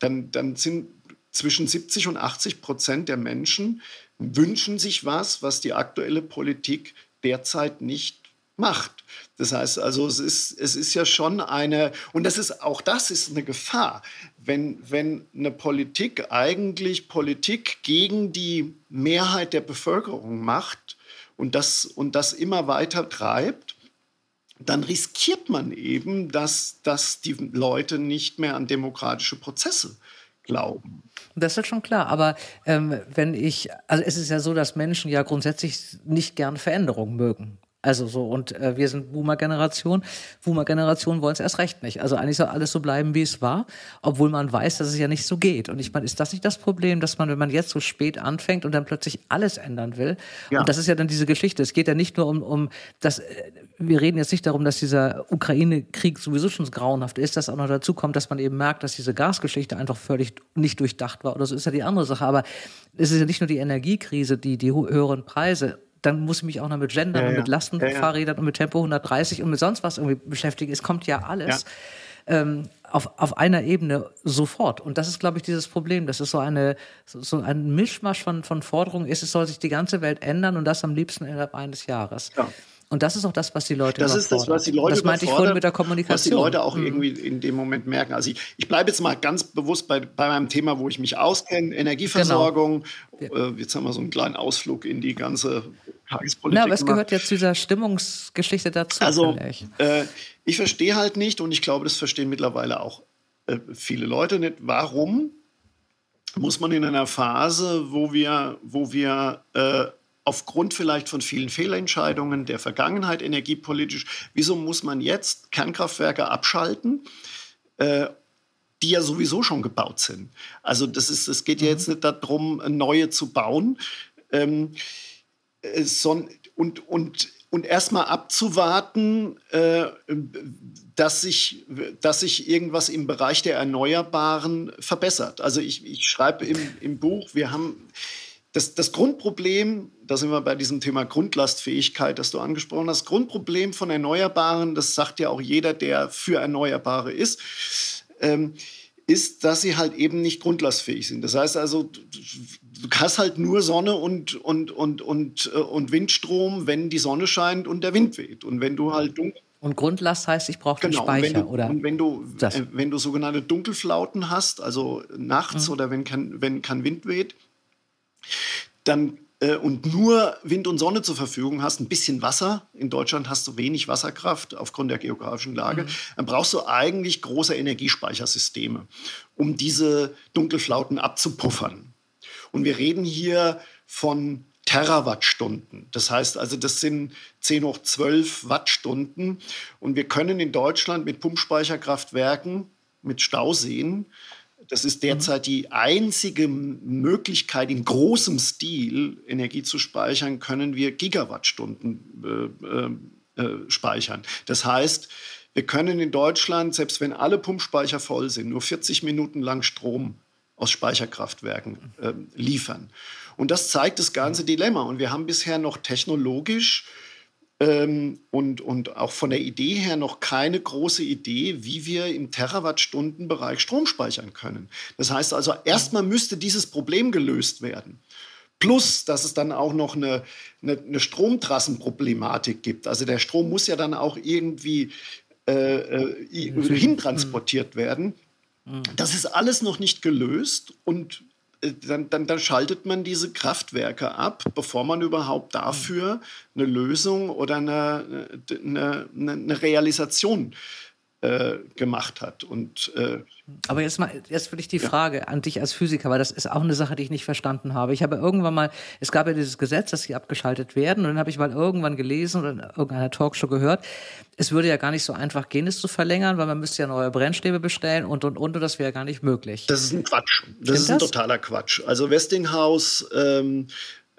Speaker 1: dann, dann sind zwischen 70 und 80 Prozent der Menschen wünschen sich was, was die aktuelle Politik derzeit nicht macht. Das heißt also, es ist, es ist ja schon eine, und das ist, auch das ist eine Gefahr, wenn, wenn eine Politik eigentlich Politik gegen die Mehrheit der Bevölkerung macht und das, und das immer weiter treibt, dann riskiert man eben, dass, dass die Leute nicht mehr an demokratische Prozesse glauben.
Speaker 3: Das ist schon klar. Aber ähm, wenn ich, also es ist ja so, dass Menschen ja grundsätzlich nicht gern Veränderungen mögen. Also so, und äh, wir sind Boomer-Generation. Boomer-Generation wollen es erst recht nicht. Also eigentlich soll alles so bleiben, wie es war, obwohl man weiß, dass es ja nicht so geht. Und ich meine, ist das nicht das Problem, dass man, wenn man jetzt so spät anfängt und dann plötzlich alles ändern will? Ja. Und das ist ja dann diese Geschichte. Es geht ja nicht nur um, um das, äh, wir reden jetzt nicht darum, dass dieser Ukraine-Krieg sowieso schon grauenhaft ist, dass auch noch dazu kommt, dass man eben merkt, dass diese Gasgeschichte einfach völlig nicht durchdacht war oder so ist ja die andere Sache. Aber es ist ja nicht nur die Energiekrise, die, die höheren Preise dann muss ich mich auch noch mit Gendern ja, und mit Lastenfahrrädern ja, und mit Tempo 130 und mit sonst was irgendwie beschäftigen. Es kommt ja alles. Ähm, auf, auf einer Ebene sofort. Und das ist, glaube ich, dieses Problem. Das ist so eine so, so ein Mischmasch von, von Forderungen ist, es soll sich die ganze Welt ändern und das am liebsten innerhalb eines Jahres. Ja. Und das ist auch das, was die Leute
Speaker 1: Das ist das, was die Leute
Speaker 3: Das meinte ich vorhin mit der Kommunikation.
Speaker 1: Was die Leute auch mhm. irgendwie in dem Moment merken. Also ich, ich bleibe jetzt mal ganz bewusst bei, bei meinem Thema, wo ich mich auskenne, Energieversorgung. Genau. Äh, jetzt haben wir so einen kleinen Ausflug in die ganze Tagespolitik.
Speaker 3: Na, aber es gehört jetzt zu dieser Stimmungsgeschichte dazu.
Speaker 1: Also ich, äh, ich verstehe halt nicht und ich glaube, das verstehen mittlerweile auch äh, viele Leute nicht, warum muss man in einer Phase, wo wir, wo wir äh, aufgrund vielleicht von vielen Fehlentscheidungen der Vergangenheit energiepolitisch, wieso muss man jetzt Kernkraftwerke abschalten? Äh, die ja sowieso schon gebaut sind. Also das ist, es geht ja jetzt nicht darum, neue zu bauen, ähm, äh, son, und, und, und erstmal abzuwarten, äh, dass, sich, dass sich irgendwas im Bereich der Erneuerbaren verbessert. Also ich, ich schreibe im, im Buch, wir haben das, das Grundproblem, da sind wir bei diesem Thema Grundlastfähigkeit, das du angesprochen hast, das Grundproblem von Erneuerbaren, das sagt ja auch jeder, der für Erneuerbare ist, ähm, ist, dass sie halt eben nicht grundlastfähig sind. Das heißt also, du hast halt nur Sonne und, und, und, und, äh, und Windstrom, wenn die Sonne scheint und der Wind weht. Und wenn du halt dunkel
Speaker 3: und Grundlast heißt, ich brauche genau, den Speicher,
Speaker 1: und
Speaker 3: du, oder?
Speaker 1: Und wenn du, äh, wenn du sogenannte Dunkelflauten hast, also nachts mhm. oder wenn kein, wenn kein Wind weht, dann äh, und nur Wind und Sonne zur Verfügung hast, ein bisschen Wasser, in Deutschland hast du wenig Wasserkraft aufgrund der geografischen Lage, mhm. dann brauchst du eigentlich große Energiespeichersysteme, um diese Dunkelflauten abzupuffern. Und wir reden hier von Terawattstunden. Das heißt also, das sind 10 hoch 12 Wattstunden. Und wir können in Deutschland mit Pumpspeicherkraftwerken, mit Stauseen, das ist derzeit die einzige Möglichkeit, in großem Stil Energie zu speichern, können wir Gigawattstunden äh, äh, äh, speichern. Das heißt, wir können in Deutschland, selbst wenn alle Pumpspeicher voll sind, nur 40 Minuten lang Strom aus Speicherkraftwerken äh, liefern. Und das zeigt das ganze Dilemma. Und wir haben bisher noch technologisch ähm, und, und auch von der Idee her noch keine große Idee, wie wir im Terawattstundenbereich Strom speichern können. Das heißt also, erstmal müsste dieses Problem gelöst werden. Plus, dass es dann auch noch eine, eine, eine Stromtrassenproblematik gibt. Also der Strom muss ja dann auch irgendwie äh, äh, hintransportiert werden. Mhm. Das ist alles noch nicht gelöst und dann, dann, dann, schaltet man diese Kraftwerke ab, bevor man überhaupt dafür eine Lösung oder eine, eine, eine Realisation äh, gemacht hat. Und, äh,
Speaker 3: Aber jetzt mal, jetzt will ich die Frage an dich als Physiker, weil das ist auch eine Sache, die ich nicht verstanden habe. Ich habe irgendwann mal, es gab ja dieses Gesetz, dass sie abgeschaltet werden, und dann habe ich mal irgendwann gelesen oder in irgendeiner Talkshow gehört, es würde ja gar nicht so einfach gehen, es zu verlängern, weil man müsste ja neue Brennstäbe bestellen und und und, und das wäre gar nicht möglich.
Speaker 1: Das ist ein Quatsch. Das Stimmt ist ein das? totaler Quatsch. Also Westinghouse ähm,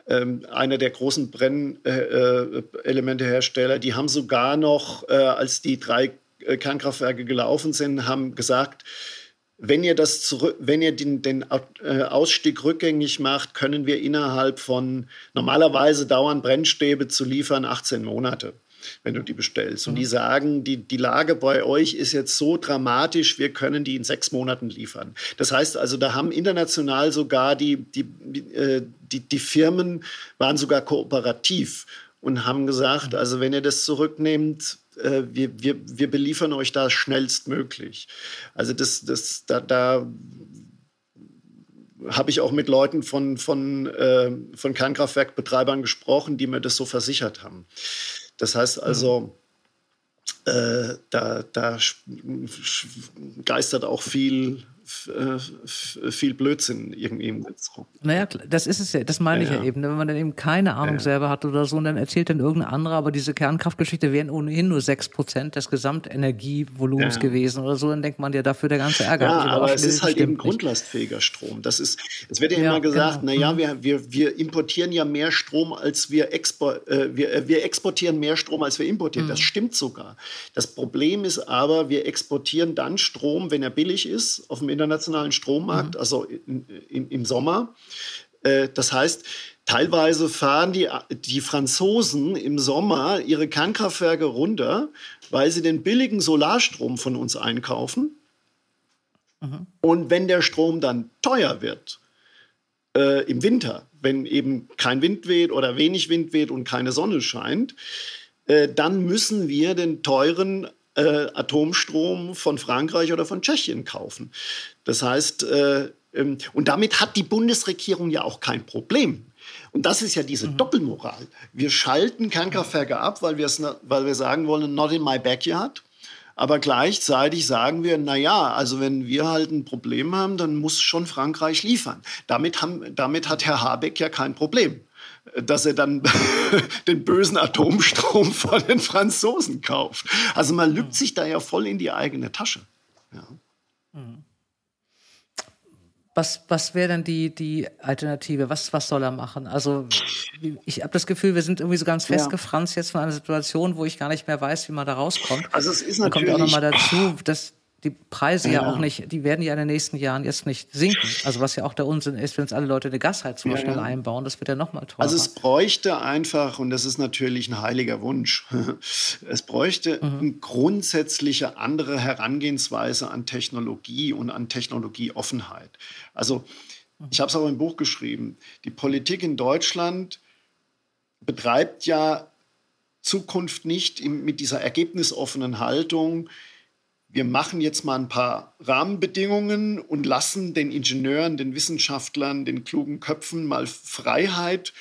Speaker 1: ähm, einer der großen Brennelementehersteller, äh, die haben sogar noch, äh, als die drei äh, Kernkraftwerke gelaufen sind, haben gesagt, wenn ihr, das zurück, wenn ihr den, den äh, Ausstieg rückgängig macht, können wir innerhalb von, normalerweise dauern Brennstäbe zu liefern 18 Monate, wenn du die bestellst. Und die mhm. sagen, die, die Lage bei euch ist jetzt so dramatisch, wir können die in sechs Monaten liefern. Das heißt also, da haben international sogar die, die, äh, die, die Firmen waren sogar kooperativ und haben gesagt, mhm. also wenn ihr das zurücknehmt, äh, wir, wir, wir beliefern euch da schnellstmöglich. Also das, das, da, da habe ich auch mit Leuten von, von, äh, von Kernkraftwerkbetreibern gesprochen, die mir das so versichert haben. Das heißt also, äh, da, da geistert auch viel viel Blödsinn irgendwie im Netz rum.
Speaker 3: Naja, das ist es ja, das meine ja, ich ja eben. Wenn man dann eben keine Ahnung ja. selber hat oder so und dann erzählt dann irgendein anderer, aber diese Kernkraftgeschichte wären ohnehin nur sechs Prozent des Gesamtenergievolumens ja. gewesen oder so, dann denkt man ja dafür der ganze Ärger.
Speaker 1: Ja, aber es ist halt eben nicht. grundlastfähiger Strom. Das ist, es wird ja, immer gesagt, genau. naja, mhm. wir, wir, wir importieren ja mehr Strom, als wir, expor, äh, wir, äh, wir exportieren mehr Strom, als wir importieren. Mhm. Das stimmt sogar. Das Problem ist aber, wir exportieren dann Strom, wenn er billig ist, auf dem internationalen Strommarkt, mhm. also in, in, im Sommer. Äh, das heißt, teilweise fahren die, die Franzosen im Sommer ihre Kernkraftwerke runter, weil sie den billigen Solarstrom von uns einkaufen. Mhm. Und wenn der Strom dann teuer wird, äh, im Winter, wenn eben kein Wind weht oder wenig Wind weht und keine Sonne scheint, äh, dann müssen wir den teuren äh, Atomstrom von Frankreich oder von Tschechien kaufen. Das heißt, äh, ähm, und damit hat die Bundesregierung ja auch kein Problem. Und das ist ja diese mhm. Doppelmoral. Wir schalten Kernkraftwerke ab, weil, weil wir sagen wollen, not in my backyard. Aber gleichzeitig sagen wir, na ja, also wenn wir halt ein Problem haben, dann muss schon Frankreich liefern. Damit, haben, damit hat Herr Habeck ja kein Problem dass er dann den bösen Atomstrom von den Franzosen kauft. Also man lügt sich da ja voll in die eigene Tasche. Ja.
Speaker 3: Was, was wäre denn die, die Alternative? Was, was soll er machen? Also ich habe das Gefühl, wir sind irgendwie so ganz festgefranst jetzt von einer Situation, wo ich gar nicht mehr weiß, wie man da rauskommt.
Speaker 1: Also es ist natürlich...
Speaker 3: Da kommt auch nochmal dazu, dass die Preise ja. ja. auch nicht, die werden ja in den nächsten Jahren jetzt nicht sinken. Also was ja auch der Unsinn ist, wenn es alle Leute eine Gasheizung ja, schnell ja. einbauen, das wird ja noch mal teurer.
Speaker 1: Also es bräuchte einfach, und das ist natürlich ein heiliger Wunsch, es bräuchte mhm. eine grundsätzliche andere Herangehensweise an Technologie und an Technologieoffenheit. Also ich habe es auch im Buch geschrieben, die Politik in Deutschland betreibt ja Zukunft nicht mit dieser ergebnisoffenen Haltung, wir machen jetzt mal ein paar Rahmenbedingungen und lassen den Ingenieuren, den Wissenschaftlern, den klugen Köpfen mal Freiheit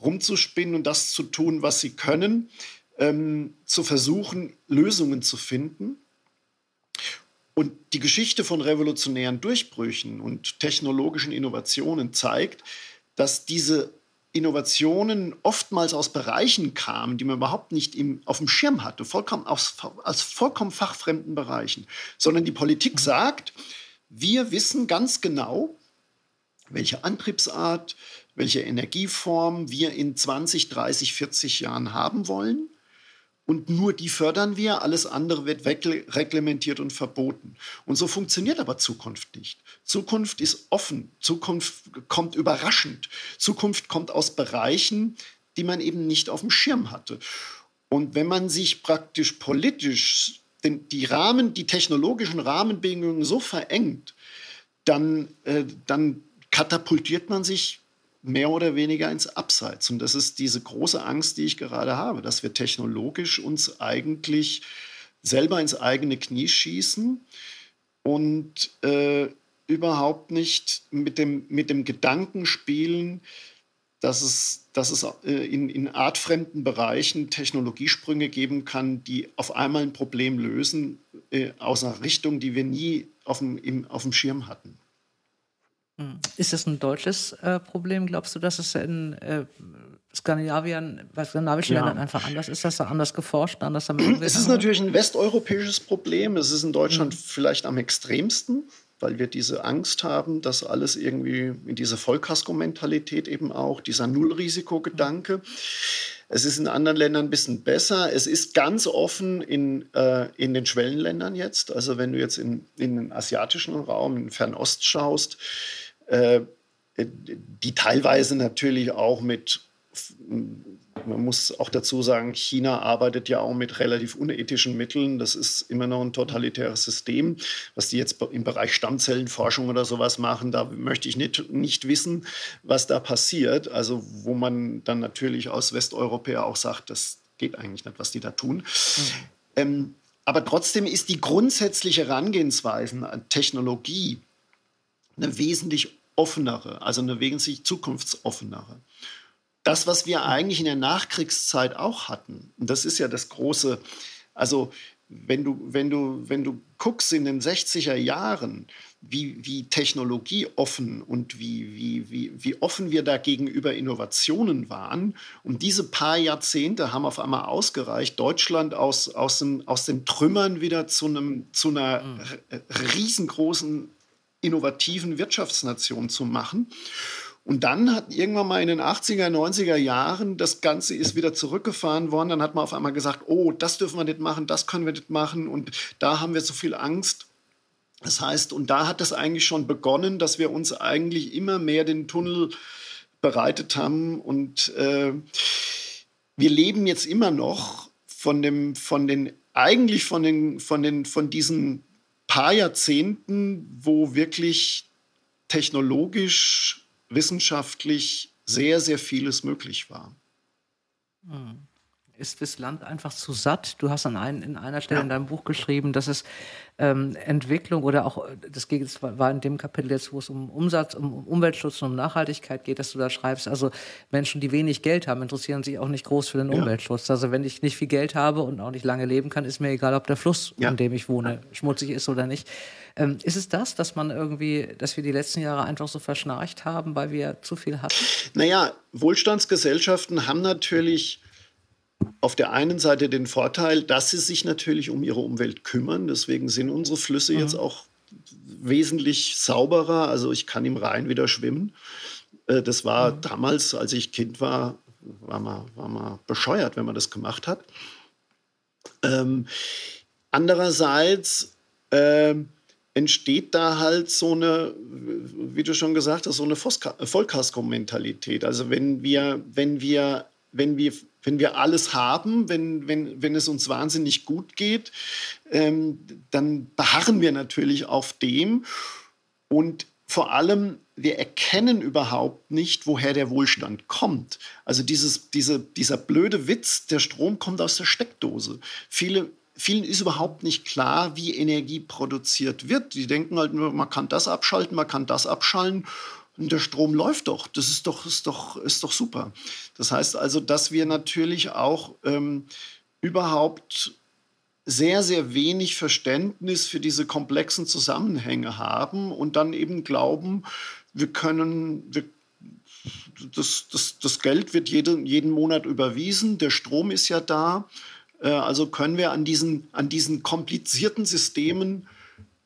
Speaker 1: rumzuspinnen und das zu tun, was sie können, ähm, zu versuchen, Lösungen zu finden. Und die Geschichte von revolutionären Durchbrüchen und technologischen Innovationen zeigt, dass diese Innovationen oftmals aus Bereichen kamen, die man überhaupt nicht im, auf dem Schirm hatte, vollkommen aus, aus vollkommen fachfremden Bereichen, sondern die Politik mhm. sagt, wir wissen ganz genau, welche Antriebsart, welche Energieform wir in 20, 30, 40 Jahren haben wollen und nur die fördern wir, alles andere wird reglementiert und verboten. Und so funktioniert aber Zukunft nicht. Zukunft ist offen, Zukunft kommt überraschend, Zukunft kommt aus Bereichen, die man eben nicht auf dem Schirm hatte. Und wenn man sich praktisch politisch den, die Rahmen, die technologischen Rahmenbedingungen so verengt, dann, äh, dann katapultiert man sich mehr oder weniger ins Abseits. Und das ist diese große Angst, die ich gerade habe, dass wir technologisch uns eigentlich selber ins eigene Knie schießen und äh, überhaupt nicht mit dem, mit dem Gedanken spielen, dass es, dass es äh, in, in artfremden Bereichen Technologiesprünge geben kann, die auf einmal ein Problem lösen äh, aus einer Richtung, die wir nie auf dem, im, auf dem Schirm hatten.
Speaker 3: Ist das ein deutsches äh, Problem? Glaubst du, dass es in äh, Skandinavien, bei skandinavischen ja. Ländern einfach anders ist, dass da anders geforscht, anders damit
Speaker 1: umgeht? Es ist natürlich ein westeuropäisches Problem. Es ist in Deutschland mhm. vielleicht am extremsten, weil wir diese Angst haben, dass alles irgendwie in diese Vollkasko-Mentalität eben auch, dieser Nullrisikogedanke. Es ist in anderen Ländern ein bisschen besser. Es ist ganz offen in, äh, in den Schwellenländern jetzt. Also wenn du jetzt in, in den asiatischen Raum, in den Fernost schaust, äh, die teilweise natürlich auch mit, man muss auch dazu sagen, China arbeitet ja auch mit relativ unethischen Mitteln. Das ist immer noch ein totalitäres System. Was die jetzt im Bereich Stammzellenforschung oder sowas machen, da möchte ich nicht, nicht wissen, was da passiert. Also wo man dann natürlich aus Westeuropäer auch sagt, das geht eigentlich nicht, was die da tun. Mhm. Ähm, aber trotzdem ist die grundsätzliche Herangehensweise an Technologie eine wesentlich offenere, also eine wesentlich zukunftsoffenere. Das, was wir eigentlich in der Nachkriegszeit auch hatten, und das ist ja das große, also wenn du, wenn du, wenn du guckst in den 60er Jahren, wie, wie technologieoffen und wie, wie, wie, wie offen wir da gegenüber Innovationen waren. Und diese paar Jahrzehnte haben auf einmal ausgereicht, Deutschland aus, aus, dem, aus den Trümmern wieder zu, einem, zu einer mhm. riesengroßen innovativen Wirtschaftsnation zu machen. Und dann hat irgendwann mal in den 80er, 90er Jahren das Ganze ist wieder zurückgefahren worden. Dann hat man auf einmal gesagt, oh, das dürfen wir nicht machen, das können wir nicht machen und da haben wir so viel Angst. Das heißt, und da hat es eigentlich schon begonnen, dass wir uns eigentlich immer mehr den Tunnel bereitet haben und äh, wir leben jetzt immer noch von dem, von den, eigentlich von den, von den, von diesen paar Jahrzehnten, wo wirklich technologisch, wissenschaftlich sehr, sehr vieles möglich war.
Speaker 3: Hm ist das Land einfach zu satt? Du hast an ein, in einer Stelle ja. in deinem Buch geschrieben, dass es ähm, Entwicklung oder auch, das war in dem Kapitel jetzt, wo es um Umsatz, um Umweltschutz und um Nachhaltigkeit geht, dass du da schreibst, also Menschen, die wenig Geld haben, interessieren sich auch nicht groß für den ja. Umweltschutz. Also wenn ich nicht viel Geld habe und auch nicht lange leben kann, ist mir egal, ob der Fluss, ja. in dem ich wohne, schmutzig ist oder nicht. Ähm, ist es das, dass man irgendwie, dass wir die letzten Jahre einfach so verschnarcht haben, weil wir zu viel hatten?
Speaker 1: Naja, Wohlstandsgesellschaften haben natürlich auf der einen Seite den Vorteil, dass sie sich natürlich um ihre Umwelt kümmern. Deswegen sind unsere Flüsse mhm. jetzt auch wesentlich sauberer. Also ich kann im Rhein wieder schwimmen. Äh, das war mhm. damals, als ich Kind war, war man, war man bescheuert, wenn man das gemacht hat. Ähm, andererseits ähm, entsteht da halt so eine, wie du schon gesagt hast, so eine Vollkasko-Mentalität. Also wenn wir, wenn wir, wenn wir, wenn wir alles haben, wenn, wenn, wenn es uns wahnsinnig gut geht, ähm, dann beharren wir natürlich auf dem und vor allem, wir erkennen überhaupt nicht, woher der Wohlstand kommt. Also dieses, diese, dieser blöde Witz, der Strom kommt aus der Steckdose. Viele vielen ist überhaupt nicht klar, wie Energie produziert wird. Die denken halt nur, man kann das abschalten, man kann das abschalten der Strom läuft doch. Das ist doch, ist doch, ist doch super. Das heißt also, dass wir natürlich auch ähm, überhaupt sehr, sehr wenig Verständnis für diese komplexen Zusammenhänge haben und dann eben glauben, wir können, wir, das, das, das Geld wird jeden, jeden Monat überwiesen, der Strom ist ja da äh, also können wir an diesen, an diesen komplizierten Systemen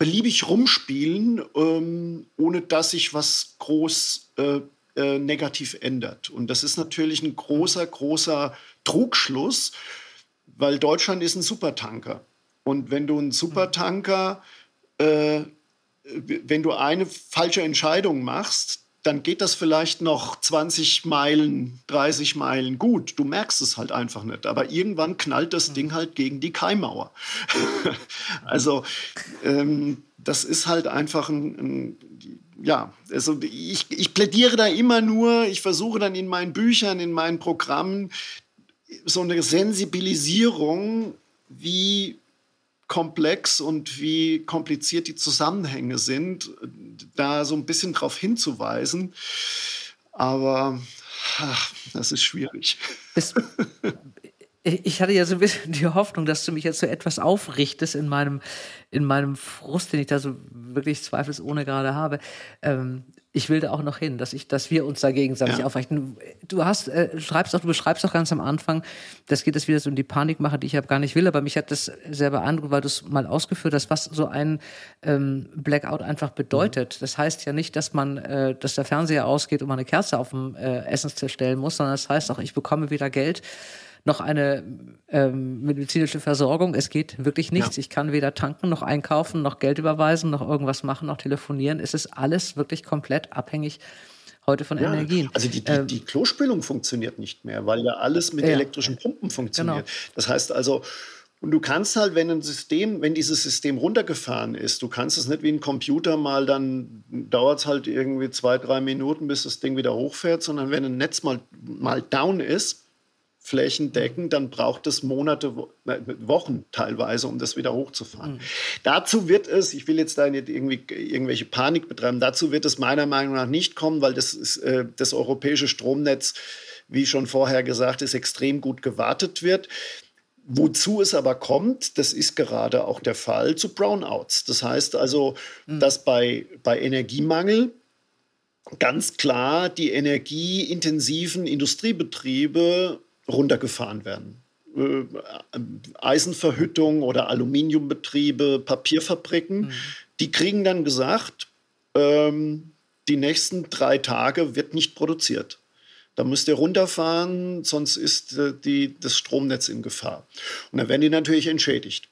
Speaker 1: beliebig rumspielen, ähm, ohne dass sich was groß äh, äh, negativ ändert. Und das ist natürlich ein großer, großer Trugschluss, weil Deutschland ist ein Supertanker. Und wenn du einen Supertanker, äh, wenn du eine falsche Entscheidung machst, dann geht das vielleicht noch 20 Meilen, 30 Meilen gut. Du merkst es halt einfach nicht. Aber irgendwann knallt das Ding halt gegen die Kaimauer. also ähm, das ist halt einfach ein, ein ja, also ich, ich plädiere da immer nur, ich versuche dann in meinen Büchern, in meinen Programmen so eine Sensibilisierung, wie komplex und wie kompliziert die Zusammenhänge sind, da so ein bisschen drauf hinzuweisen. Aber ach, das ist schwierig.
Speaker 3: Bis, ich hatte ja so ein bisschen die Hoffnung, dass du mich jetzt so etwas aufrichtest in meinem, in meinem Frust, den ich da so wirklich zweifelsohne gerade habe. Ähm, ich will da auch noch hin, dass ich, dass wir uns da gegenseitig ja. aufrichten. Du hast, äh, schreibst auch, du beschreibst auch ganz am Anfang, das geht jetzt wieder so in die Panikmache, die ich ja gar nicht will, aber mich hat das sehr beeindruckt, weil du es mal ausgeführt hast, was so ein ähm, Blackout einfach bedeutet. Mhm. Das heißt ja nicht, dass man, äh, dass der Fernseher ausgeht und man eine Kerze auf dem äh, Essenstisch stellen muss, sondern das heißt auch, ich bekomme wieder Geld noch eine ähm, medizinische Versorgung. Es geht wirklich nichts. Ja. Ich kann weder tanken, noch einkaufen, noch Geld überweisen, noch irgendwas machen, noch telefonieren. Es ist alles wirklich komplett abhängig heute von ja, Energien.
Speaker 1: Also die, die, ähm, die, Klospülung funktioniert nicht mehr, weil ja alles mit ja, elektrischen Pumpen funktioniert. Genau. Das heißt also, und du kannst halt, wenn ein System, wenn dieses System runtergefahren ist, du kannst es nicht wie ein Computer mal, dann dauert es halt irgendwie zwei, drei Minuten, bis das Ding wieder hochfährt, sondern wenn ein Netz mal, mal down ist, flächendeckend, dann braucht es Monate, Wochen teilweise, um das wieder hochzufahren. Mhm. Dazu wird es, ich will jetzt da nicht irgendwie irgendwelche Panik betreiben, dazu wird es meiner Meinung nach nicht kommen, weil das, ist, äh, das europäische Stromnetz, wie schon vorher gesagt, ist extrem gut gewartet wird. Wozu es aber kommt, das ist gerade auch der Fall zu Brownouts. Das heißt also, mhm. dass bei, bei Energiemangel ganz klar die energieintensiven Industriebetriebe runtergefahren werden. Äh, Eisenverhüttung oder Aluminiumbetriebe, Papierfabriken, mhm. die kriegen dann gesagt, ähm, die nächsten drei Tage wird nicht produziert. Da müsst ihr runterfahren, sonst ist äh, die, das Stromnetz in Gefahr. Und dann werden die natürlich entschädigt.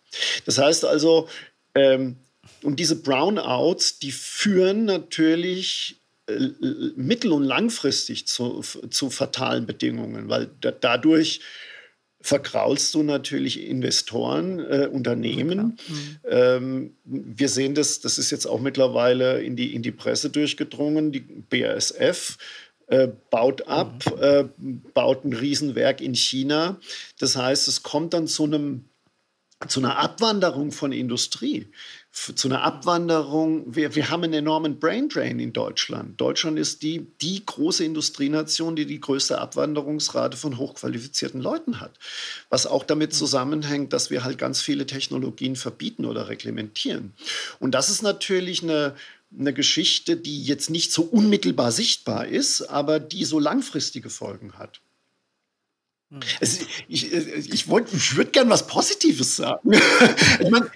Speaker 1: Das heißt also, ähm, und diese Brownouts, die führen natürlich mittel- und langfristig zu, zu fatalen Bedingungen, weil da, dadurch verkraulst du natürlich Investoren, äh, Unternehmen. Mhm. Ähm, wir sehen das, das ist jetzt auch mittlerweile in die, in die Presse durchgedrungen, die BASF äh, baut ab, mhm. äh, baut ein Riesenwerk in China. Das heißt, es kommt dann zu einem zu einer Abwanderung von Industrie zu einer Abwanderung. Wir, wir haben einen enormen Braindrain in Deutschland. Deutschland ist die, die große Industrienation, die die größte Abwanderungsrate von hochqualifizierten Leuten hat. Was auch damit zusammenhängt, dass wir halt ganz viele Technologien verbieten oder reglementieren. Und das ist natürlich eine, eine Geschichte, die jetzt nicht so unmittelbar sichtbar ist, aber die so langfristige Folgen hat. Es, ich ich, ich, ich würde gerne was Positives sagen. ich mein,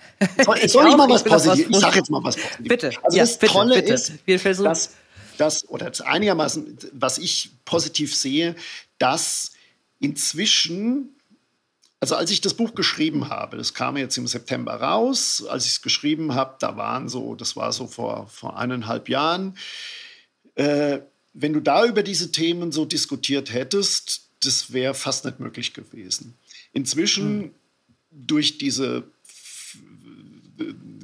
Speaker 1: soll, ich, soll ich mal was Positives? Ich sage jetzt mal was Positives.
Speaker 3: Bitte.
Speaker 1: Also
Speaker 3: ja,
Speaker 1: das
Speaker 3: bitte,
Speaker 1: Tolle
Speaker 3: bitte.
Speaker 1: ist, Wir dass, dass, oder einigermaßen, was ich positiv sehe, dass inzwischen also als ich das Buch geschrieben habe, das kam jetzt im September raus, als ich es geschrieben habe, da waren so, das war so vor, vor eineinhalb Jahren, äh, wenn du da über diese Themen so diskutiert hättest, das wäre fast nicht möglich gewesen. Inzwischen hm. durch diese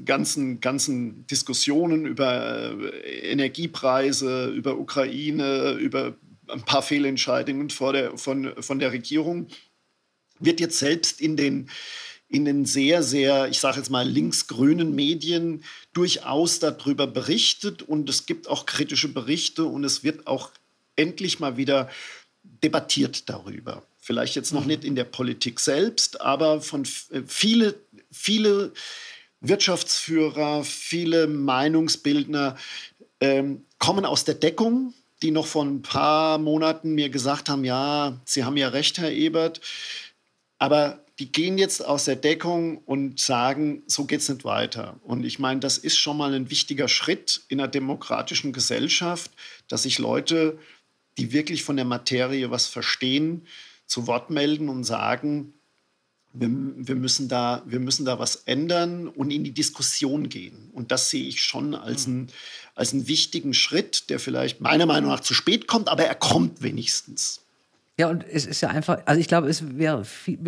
Speaker 1: ganzen, ganzen Diskussionen über äh, Energiepreise, über Ukraine, über ein paar Fehlentscheidungen der, von, von der Regierung, wird jetzt selbst in den, in den sehr, sehr, ich sage jetzt mal, linksgrünen Medien durchaus darüber berichtet und es gibt auch kritische Berichte und es wird auch endlich mal wieder debattiert darüber. Vielleicht jetzt noch mhm. nicht in der Politik selbst, aber von äh, viele, viele Wirtschaftsführer, viele Meinungsbildner ähm, kommen aus der Deckung, die noch vor ein paar Monaten mir gesagt haben, ja, Sie haben ja recht, Herr Ebert, aber die gehen jetzt aus der Deckung und sagen, so geht es nicht weiter. Und ich meine, das ist schon mal ein wichtiger Schritt in einer demokratischen Gesellschaft, dass sich Leute, die wirklich von der Materie was verstehen, zu Wort melden und sagen, wir, wir, müssen da, wir müssen da was ändern und in die Diskussion gehen. Und das sehe ich schon als, ein, als einen wichtigen Schritt, der vielleicht meiner Meinung nach zu spät kommt, aber er kommt wenigstens.
Speaker 3: Ja, und es ist ja einfach, also ich glaube, es wäre viel,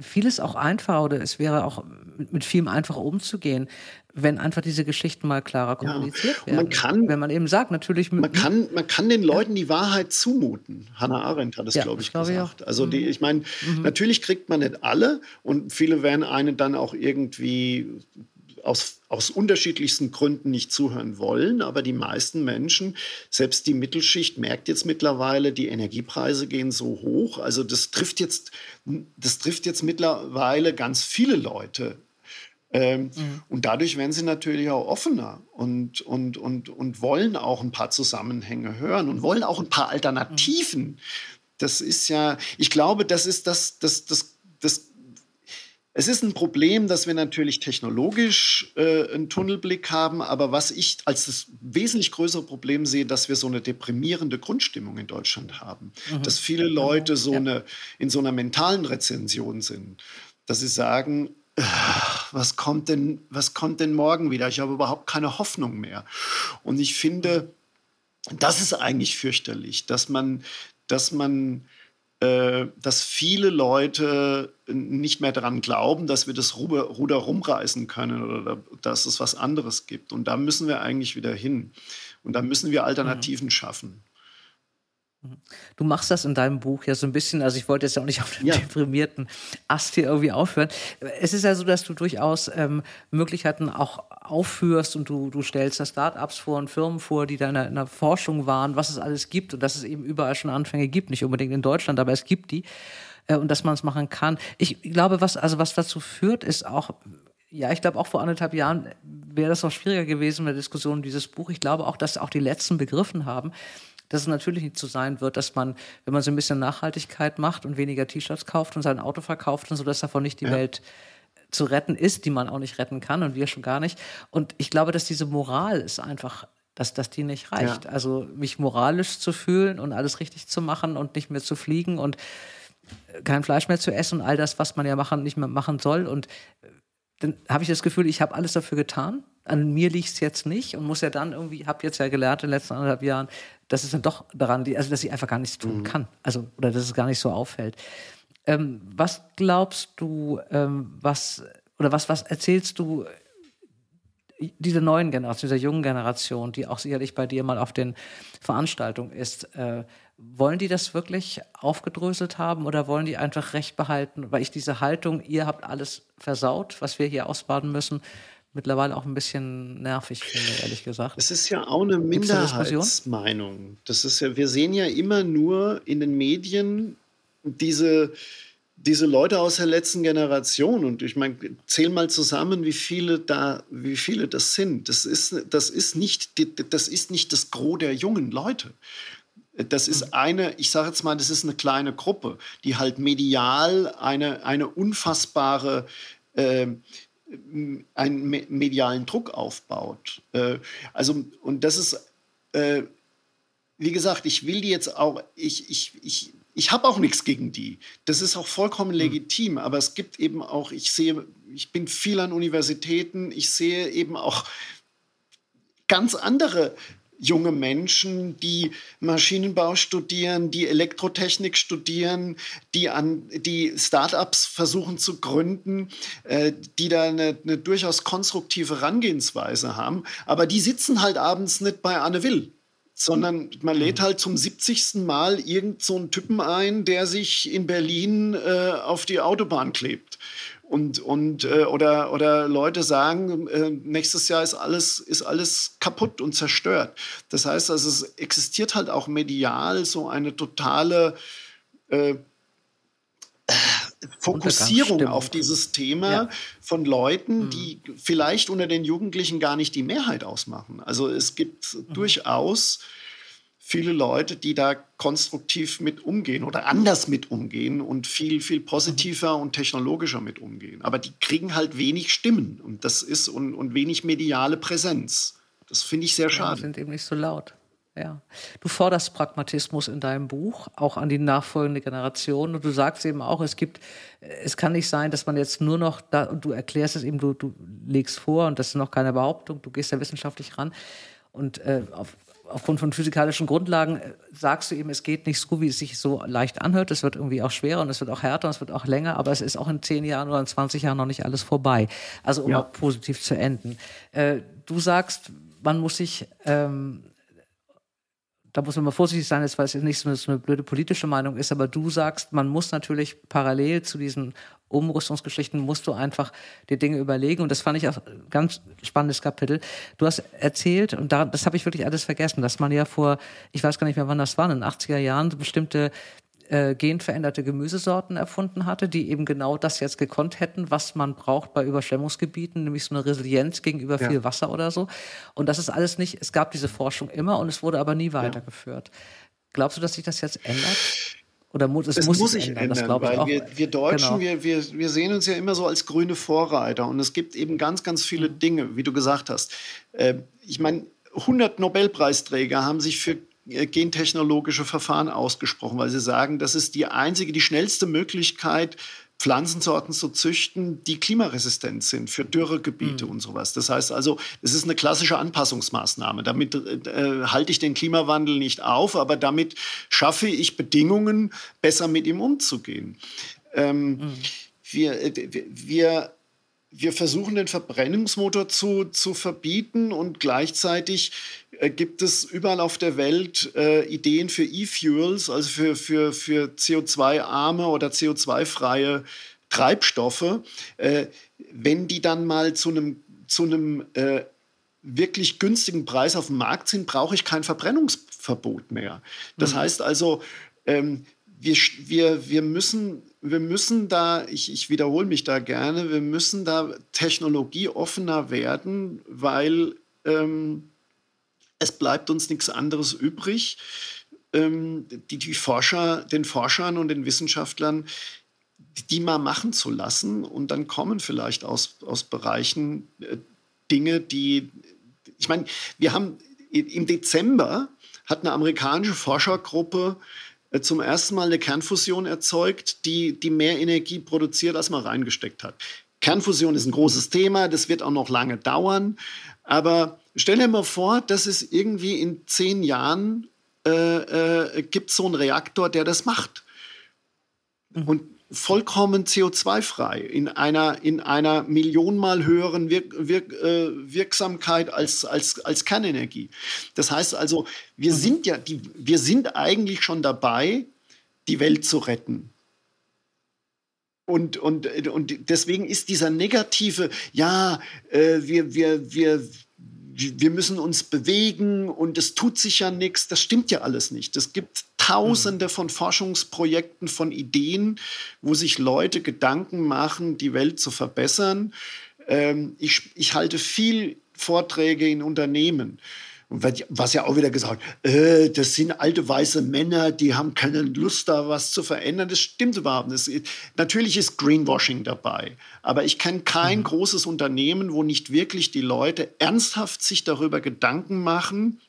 Speaker 3: vieles auch einfacher oder es wäre auch mit, mit vielem einfacher umzugehen, wenn einfach diese Geschichten mal klarer kommuniziert ja, werden.
Speaker 1: Man kann,
Speaker 3: wenn man eben sagt, natürlich.
Speaker 1: Man kann, man kann den Leuten die Wahrheit zumuten. Hannah Arendt hat es, ja, glaube ich, glaub gesagt. Ich also die, mhm. ich meine, mhm. natürlich kriegt man nicht alle und viele werden einen dann auch irgendwie aus, aus unterschiedlichsten Gründen nicht zuhören wollen, aber die meisten Menschen, selbst die Mittelschicht, merkt jetzt mittlerweile, die Energiepreise gehen so hoch. Also das trifft jetzt, das trifft jetzt mittlerweile ganz viele Leute. Ähm, mhm. Und dadurch werden sie natürlich auch offener und, und, und, und wollen auch ein paar Zusammenhänge hören und wollen auch ein paar Alternativen. Mhm. Das ist ja, ich glaube, das ist das, das, das, das es ist ein Problem, dass wir natürlich technologisch äh, einen Tunnelblick haben, aber was ich als das wesentlich größere Problem sehe, dass wir so eine deprimierende Grundstimmung in Deutschland haben. Mhm. Dass viele Leute so eine, in so einer mentalen Rezension sind, dass sie sagen, was kommt denn, was kommt denn morgen wieder? Ich habe überhaupt keine Hoffnung mehr. Und ich finde, das ist eigentlich fürchterlich, dass man, dass man äh, dass viele Leute nicht mehr daran glauben, dass wir das Ruder rumreißen können oder dass es was anderes gibt. Und da müssen wir eigentlich wieder hin. Und da müssen wir Alternativen mhm. schaffen.
Speaker 3: Du machst das in deinem Buch ja so ein bisschen, also ich wollte jetzt auch nicht auf den ja. deprimierten Ast hier irgendwie aufhören. Es ist ja so, dass du durchaus ähm, Möglichkeiten auch aufführst und du, du stellst da Startups vor und Firmen vor, die da in der, in der, Forschung waren, was es alles gibt und dass es eben überall schon Anfänge gibt, nicht unbedingt in Deutschland, aber es gibt die äh, und dass man es machen kann. Ich glaube, was, also was dazu führt, ist auch, ja, ich glaube auch vor anderthalb Jahren wäre das noch schwieriger gewesen mit der Diskussion um dieses Buch. Ich glaube auch, dass auch die Letzten begriffen haben, dass es natürlich nicht so sein wird, dass man, wenn man so ein bisschen Nachhaltigkeit macht und weniger T-Shirts kauft und sein Auto verkauft und so, dass davon nicht die ja. Welt zu retten ist, die man auch nicht retten kann und wir schon gar nicht. Und ich glaube, dass diese Moral ist einfach dass, dass die nicht reicht. Ja. Also mich moralisch zu fühlen und alles richtig zu machen und nicht mehr zu fliegen und kein Fleisch mehr zu essen und all das, was man ja machen, nicht mehr machen soll. Und dann habe ich das Gefühl, ich habe alles dafür getan. An mir liegt es jetzt nicht und muss ja dann irgendwie, habe jetzt ja gelernt in den letzten anderthalb Jahren, dass es dann doch daran, also dass ich einfach gar nichts tun mhm. kann. Also, oder dass es gar nicht so auffällt. Ähm, was glaubst du, ähm, was, oder was, was erzählst du dieser neuen Generation, dieser jungen Generation, die auch sicherlich bei dir mal auf den Veranstaltungen ist, äh, wollen die das wirklich aufgedröselt haben oder wollen die einfach Recht behalten? Weil ich diese Haltung, ihr habt alles versaut, was wir hier ausbaden müssen, mittlerweile auch ein bisschen nervig finde, ehrlich gesagt.
Speaker 1: Es ist ja auch eine Minderheitsmeinung. Das ist ja, wir sehen ja immer nur in den Medien diese, diese Leute aus der letzten Generation. Und ich meine, zähl mal zusammen, wie viele da, wie viele das sind. Das ist, das ist nicht, das ist nicht das Gros der jungen Leute. Das ist mhm. eine, ich sage jetzt mal, das ist eine kleine Gruppe, die halt medial eine, eine unfassbare äh, einen medialen Druck aufbaut. Äh, also, und das ist, äh, wie gesagt, ich will die jetzt auch, ich, ich, ich, ich habe auch nichts gegen die. Das ist auch vollkommen hm. legitim. Aber es gibt eben auch, ich sehe, ich bin viel an Universitäten, ich sehe eben auch ganz andere junge Menschen, die Maschinenbau studieren, die Elektrotechnik studieren, die an die Startups versuchen zu gründen, äh, die da eine, eine, durchaus konstruktive Herangehensweise haben. Aber die sitzen halt abends nicht bei Anne Will sondern man lädt halt zum 70. Mal irgendeinen so Typen ein, der sich in Berlin äh, auf die Autobahn klebt. Und, und äh, oder, oder Leute sagen, äh, nächstes Jahr ist alles, ist alles kaputt und zerstört. Das heißt also, es existiert halt auch medial so eine totale äh, Fokussierung auf dieses Thema ja. von Leuten, mhm. die vielleicht unter den Jugendlichen gar nicht die Mehrheit ausmachen. Also es gibt mhm. durchaus viele Leute, die da konstruktiv mit umgehen oder anders mit umgehen und viel, viel positiver mhm. und technologischer mit umgehen. Aber die kriegen halt wenig Stimmen und das ist und, und wenig mediale Präsenz. Das finde ich sehr schade.
Speaker 3: Ja, sind eben nicht so laut. Ja. Du forderst Pragmatismus in deinem Buch, auch an die nachfolgende Generation. Und du sagst eben auch, es gibt, es kann nicht sein, dass man jetzt nur noch da, und du erklärst es eben, du, du legst vor, und das ist noch keine Behauptung, du gehst ja wissenschaftlich ran. Und äh, auf, aufgrund von physikalischen Grundlagen äh, sagst du eben, es geht nicht so, wie es sich so leicht anhört. Es wird irgendwie auch schwerer und es wird auch härter und es wird auch länger, aber es ist auch in zehn Jahren oder in 20 Jahren noch nicht alles vorbei. Also um ja. auch positiv zu enden. Äh, du sagst, man muss sich ähm, da muss man mal vorsichtig sein, weil es nicht so eine, so eine, blöde politische Meinung ist, aber du sagst, man muss natürlich parallel zu diesen Umrüstungsgeschichten, musst du einfach die Dinge überlegen. Und das fand ich auch ein ganz spannendes Kapitel. Du hast erzählt, und da, das habe ich wirklich alles vergessen, dass man ja vor, ich weiß gar nicht mehr, wann das war, in den 80er Jahren bestimmte äh, genveränderte Gemüsesorten erfunden hatte, die eben genau das jetzt gekonnt hätten, was man braucht bei Überschwemmungsgebieten, nämlich so eine Resilienz gegenüber ja. viel Wasser oder so. Und das ist alles nicht, es gab diese Forschung immer und es wurde aber nie weitergeführt. Ja. Glaubst du, dass sich das jetzt ändert? Oder muss, es,
Speaker 1: es
Speaker 3: muss,
Speaker 1: muss sich ändern, ändern das weil wir, wir Deutschen, genau. wir, wir, wir sehen uns ja immer so als grüne Vorreiter und es gibt eben ganz, ganz viele mhm. Dinge, wie du gesagt hast. Äh, ich meine, 100 Nobelpreisträger haben sich für äh, gentechnologische Verfahren ausgesprochen, weil sie sagen, das ist die einzige, die schnellste Möglichkeit, Pflanzensorten zu züchten, die klimaresistent sind für Dürregebiete mhm. und sowas. Das heißt also, es ist eine klassische Anpassungsmaßnahme. Damit äh, halte ich den Klimawandel nicht auf, aber damit schaffe ich Bedingungen, besser mit ihm umzugehen. Ähm, mhm. wir, äh, wir wir versuchen den Verbrennungsmotor zu, zu verbieten und gleichzeitig äh, gibt es überall auf der Welt äh, Ideen für E-Fuels, also für, für, für CO2-arme oder CO2-freie Treibstoffe. Äh, wenn die dann mal zu einem zu einem äh, wirklich günstigen Preis auf dem Markt sind, brauche ich kein Verbrennungsverbot mehr. Das mhm. heißt also, ähm, wir, wir, wir müssen wir müssen da, ich, ich wiederhole mich da gerne, wir müssen da technologieoffener werden, weil ähm, es bleibt uns nichts anderes übrig, ähm, die, die Forscher, den Forschern und den Wissenschaftlern die mal machen zu lassen und dann kommen vielleicht aus, aus Bereichen äh, Dinge, die, ich meine, wir haben im Dezember hat eine amerikanische Forschergruppe zum ersten Mal eine Kernfusion erzeugt, die, die mehr Energie produziert, als man reingesteckt hat. Kernfusion ist ein großes Thema, das wird auch noch lange dauern. Aber stell dir mal vor, dass es irgendwie in zehn Jahren äh, äh, gibt so einen Reaktor, der das macht. Mhm. Und vollkommen CO2-frei, in einer, in einer millionenmal höheren Wirk Wirk äh, Wirksamkeit als, als, als Kernenergie. Das heißt also, wir mhm. sind ja, die, wir sind eigentlich schon dabei, die Welt zu retten. Und, und, und deswegen ist dieser negative, ja, äh, wir, wir, wir, wir müssen uns bewegen und es tut sich ja nichts, das stimmt ja alles nicht. Es gibt Tausende von Forschungsprojekten, von Ideen, wo sich Leute Gedanken machen, die Welt zu verbessern. Ähm, ich, ich halte viel Vorträge in Unternehmen. Und was ja auch wieder gesagt, äh, das sind alte weiße Männer, die haben keine Lust da was zu verändern. Das stimmt überhaupt nicht. natürlich ist Greenwashing dabei, aber ich kenne kein mhm. großes Unternehmen, wo nicht wirklich die Leute ernsthaft sich darüber Gedanken machen,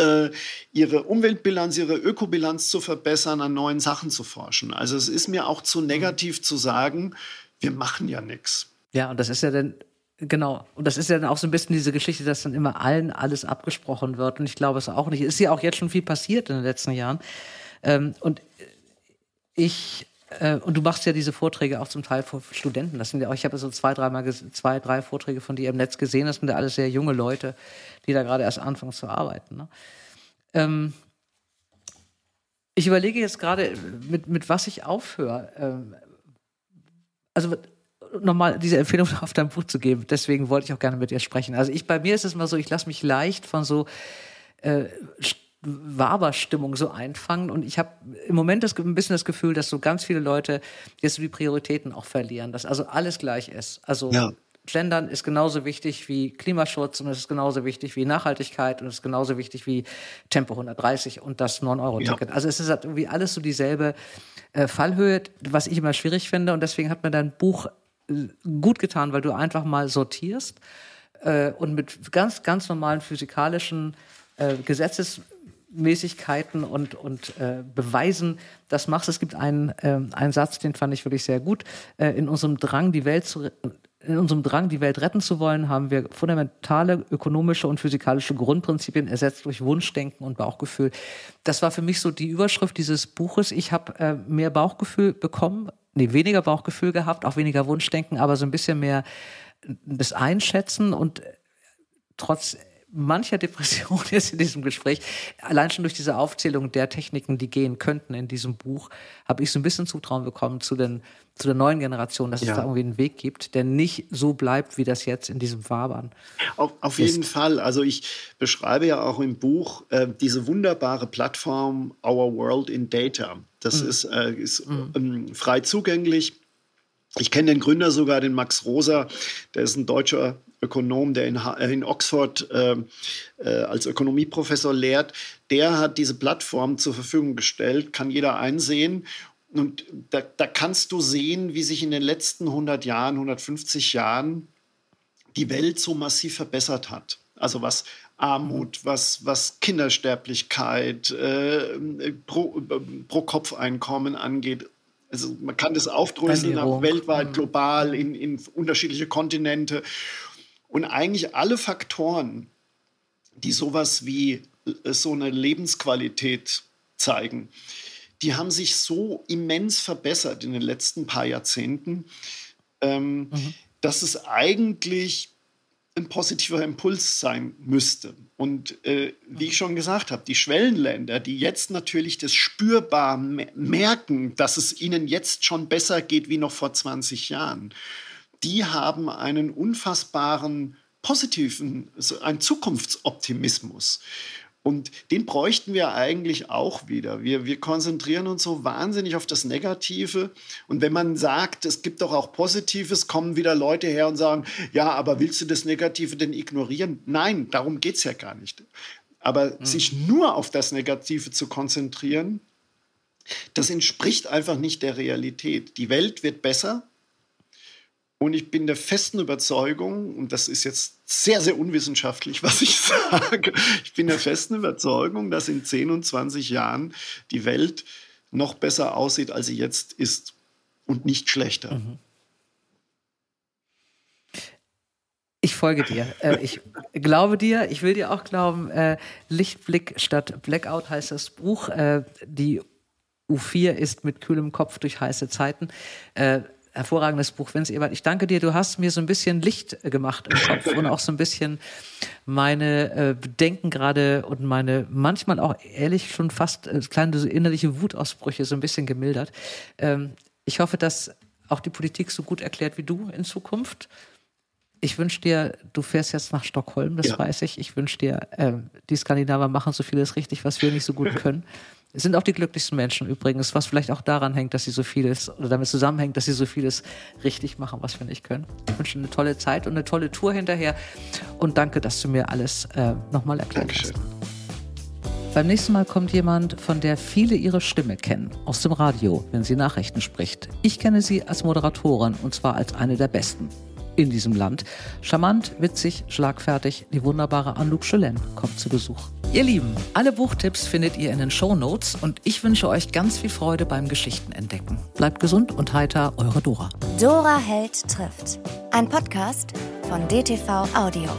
Speaker 1: äh, ihre Umweltbilanz, ihre Ökobilanz zu verbessern, an neuen Sachen zu forschen. Also es ist mir auch zu negativ zu sagen, wir machen ja nichts.
Speaker 3: Ja, und das ist ja dann Genau. Und das ist ja dann auch so ein bisschen diese Geschichte, dass dann immer allen alles abgesprochen wird. Und ich glaube es auch nicht. Es ist ja auch jetzt schon viel passiert in den letzten Jahren. Ähm, und ich, und du machst ja diese Vorträge auch zum Teil vor Studenten. Das sind ja auch, ich habe so zwei, dreimal, zwei, drei Vorträge von dir im Netz gesehen. Das sind ja alles sehr junge Leute, die da gerade erst anfangen zu arbeiten. Ne? Ähm, ich überlege jetzt gerade, mit, mit was ich aufhöre. Ähm, also nochmal diese Empfehlung auf dein Buch zu geben. Deswegen wollte ich auch gerne mit dir sprechen. Also ich, bei mir ist es mal so, ich lasse mich leicht von so äh, Waberstimmung so einfangen und ich habe im Moment das, ein bisschen das Gefühl, dass so ganz viele Leute jetzt so die Prioritäten auch verlieren, dass also alles gleich ist. Also ja. Gendern ist genauso wichtig wie Klimaschutz und es ist genauso wichtig wie Nachhaltigkeit und es ist genauso wichtig wie Tempo 130 und das 9-Euro-Ticket. Ja. Also es ist halt irgendwie alles so dieselbe äh, Fallhöhe, was ich immer schwierig finde und deswegen hat mir dein Buch gut getan, weil du einfach mal sortierst äh, und mit ganz, ganz normalen physikalischen äh, Gesetzesmäßigkeiten und, und äh, Beweisen das machst. Es gibt einen, äh, einen Satz, den fand ich wirklich sehr gut. Äh, in unserem Drang, die Welt zu in unserem Drang, die Welt retten zu wollen, haben wir fundamentale ökonomische und physikalische Grundprinzipien ersetzt durch Wunschdenken und Bauchgefühl. Das war für mich so die Überschrift dieses Buches. Ich habe äh, mehr Bauchgefühl bekommen, nee, weniger Bauchgefühl gehabt, auch weniger Wunschdenken, aber so ein bisschen mehr das Einschätzen und trotz mancher Depression jetzt in diesem Gespräch, allein schon durch diese Aufzählung der Techniken, die gehen könnten in diesem Buch, habe ich so ein bisschen Zutrauen bekommen zu, den, zu der neuen Generation, dass ja. es da irgendwie einen Weg gibt, der nicht so bleibt, wie das jetzt in diesem Wabern.
Speaker 1: Auf, auf jeden Fall. Also ich beschreibe ja auch im Buch äh, diese wunderbare Plattform Our World in Data. Das mhm. ist, äh, ist mhm. ähm, frei zugänglich. Ich kenne den Gründer sogar, den Max Rosa, der ist ein deutscher Ökonom, der in, äh, in Oxford äh, äh, als Ökonomieprofessor lehrt, der hat diese Plattform zur Verfügung gestellt, kann jeder einsehen. Und da, da kannst du sehen, wie sich in den letzten 100 Jahren, 150 Jahren die Welt so massiv verbessert hat. Also was Armut, was, was Kindersterblichkeit, äh, pro, pro Kopf-Einkommen angeht. Also man kann das aufdröseln weltweit, mhm. global, in, in unterschiedliche Kontinente. Und eigentlich alle Faktoren, die sowas wie äh, so eine Lebensqualität zeigen, die haben sich so immens verbessert in den letzten paar Jahrzehnten, ähm, mhm. dass es eigentlich ein positiver Impuls sein müsste. Und äh, wie ich schon gesagt habe, die Schwellenländer, die jetzt natürlich das spürbar merken, dass es ihnen jetzt schon besser geht wie noch vor 20 Jahren, die haben einen unfassbaren positiven, einen Zukunftsoptimismus. Und den bräuchten wir eigentlich auch wieder. Wir, wir konzentrieren uns so wahnsinnig auf das Negative. Und wenn man sagt, es gibt doch auch Positives, kommen wieder Leute her und sagen, ja, aber willst du das Negative denn ignorieren? Nein, darum geht es ja gar nicht. Aber mhm. sich nur auf das Negative zu konzentrieren, das entspricht einfach nicht der Realität. Die Welt wird besser, und ich bin der festen Überzeugung, und das ist jetzt sehr, sehr unwissenschaftlich, was ich sage, ich bin der festen Überzeugung, dass in 10 und 20 Jahren die Welt noch besser aussieht, als sie jetzt ist und nicht schlechter. Mhm.
Speaker 3: Ich folge dir. Äh, ich glaube dir. Ich will dir auch glauben. Äh, Lichtblick statt Blackout heißt das Buch. Äh, die U4 ist mit kühlem Kopf durch heiße Zeiten. Äh, hervorragendes Buch, Vince Ebert. Ich danke dir, du hast mir so ein bisschen Licht gemacht im Kopf und auch so ein bisschen meine äh, Bedenken gerade und meine manchmal auch ehrlich schon fast äh, kleine innerliche Wutausbrüche so ein bisschen gemildert. Ähm, ich hoffe, dass auch die Politik so gut erklärt wie du in Zukunft. Ich wünsche dir, du fährst jetzt nach Stockholm, das ja. weiß ich. Ich wünsche dir, äh, die Skandinaver machen so vieles richtig, was wir nicht so gut können. Sind auch die glücklichsten Menschen übrigens, was vielleicht auch daran hängt, dass sie so vieles oder damit zusammenhängt, dass sie so vieles richtig machen, was wir nicht können. Ich wünsche eine tolle Zeit und eine tolle Tour hinterher und danke, dass du mir alles äh, nochmal erklärt Dankeschön. hast. Beim nächsten Mal kommt jemand, von der viele ihre Stimme kennen, aus dem Radio, wenn sie Nachrichten spricht. Ich kenne sie als Moderatorin und zwar als eine der besten in diesem Land. Charmant, witzig, schlagfertig, die wunderbare Anouk Chelen kommt zu Besuch. Ihr Lieben, alle Buchtipps findet ihr in den Show Notes und ich wünsche euch ganz viel Freude beim Geschichtenentdecken. Bleibt gesund und heiter, eure Dora.
Speaker 2: Dora Held trifft. Ein Podcast von DTV Audio.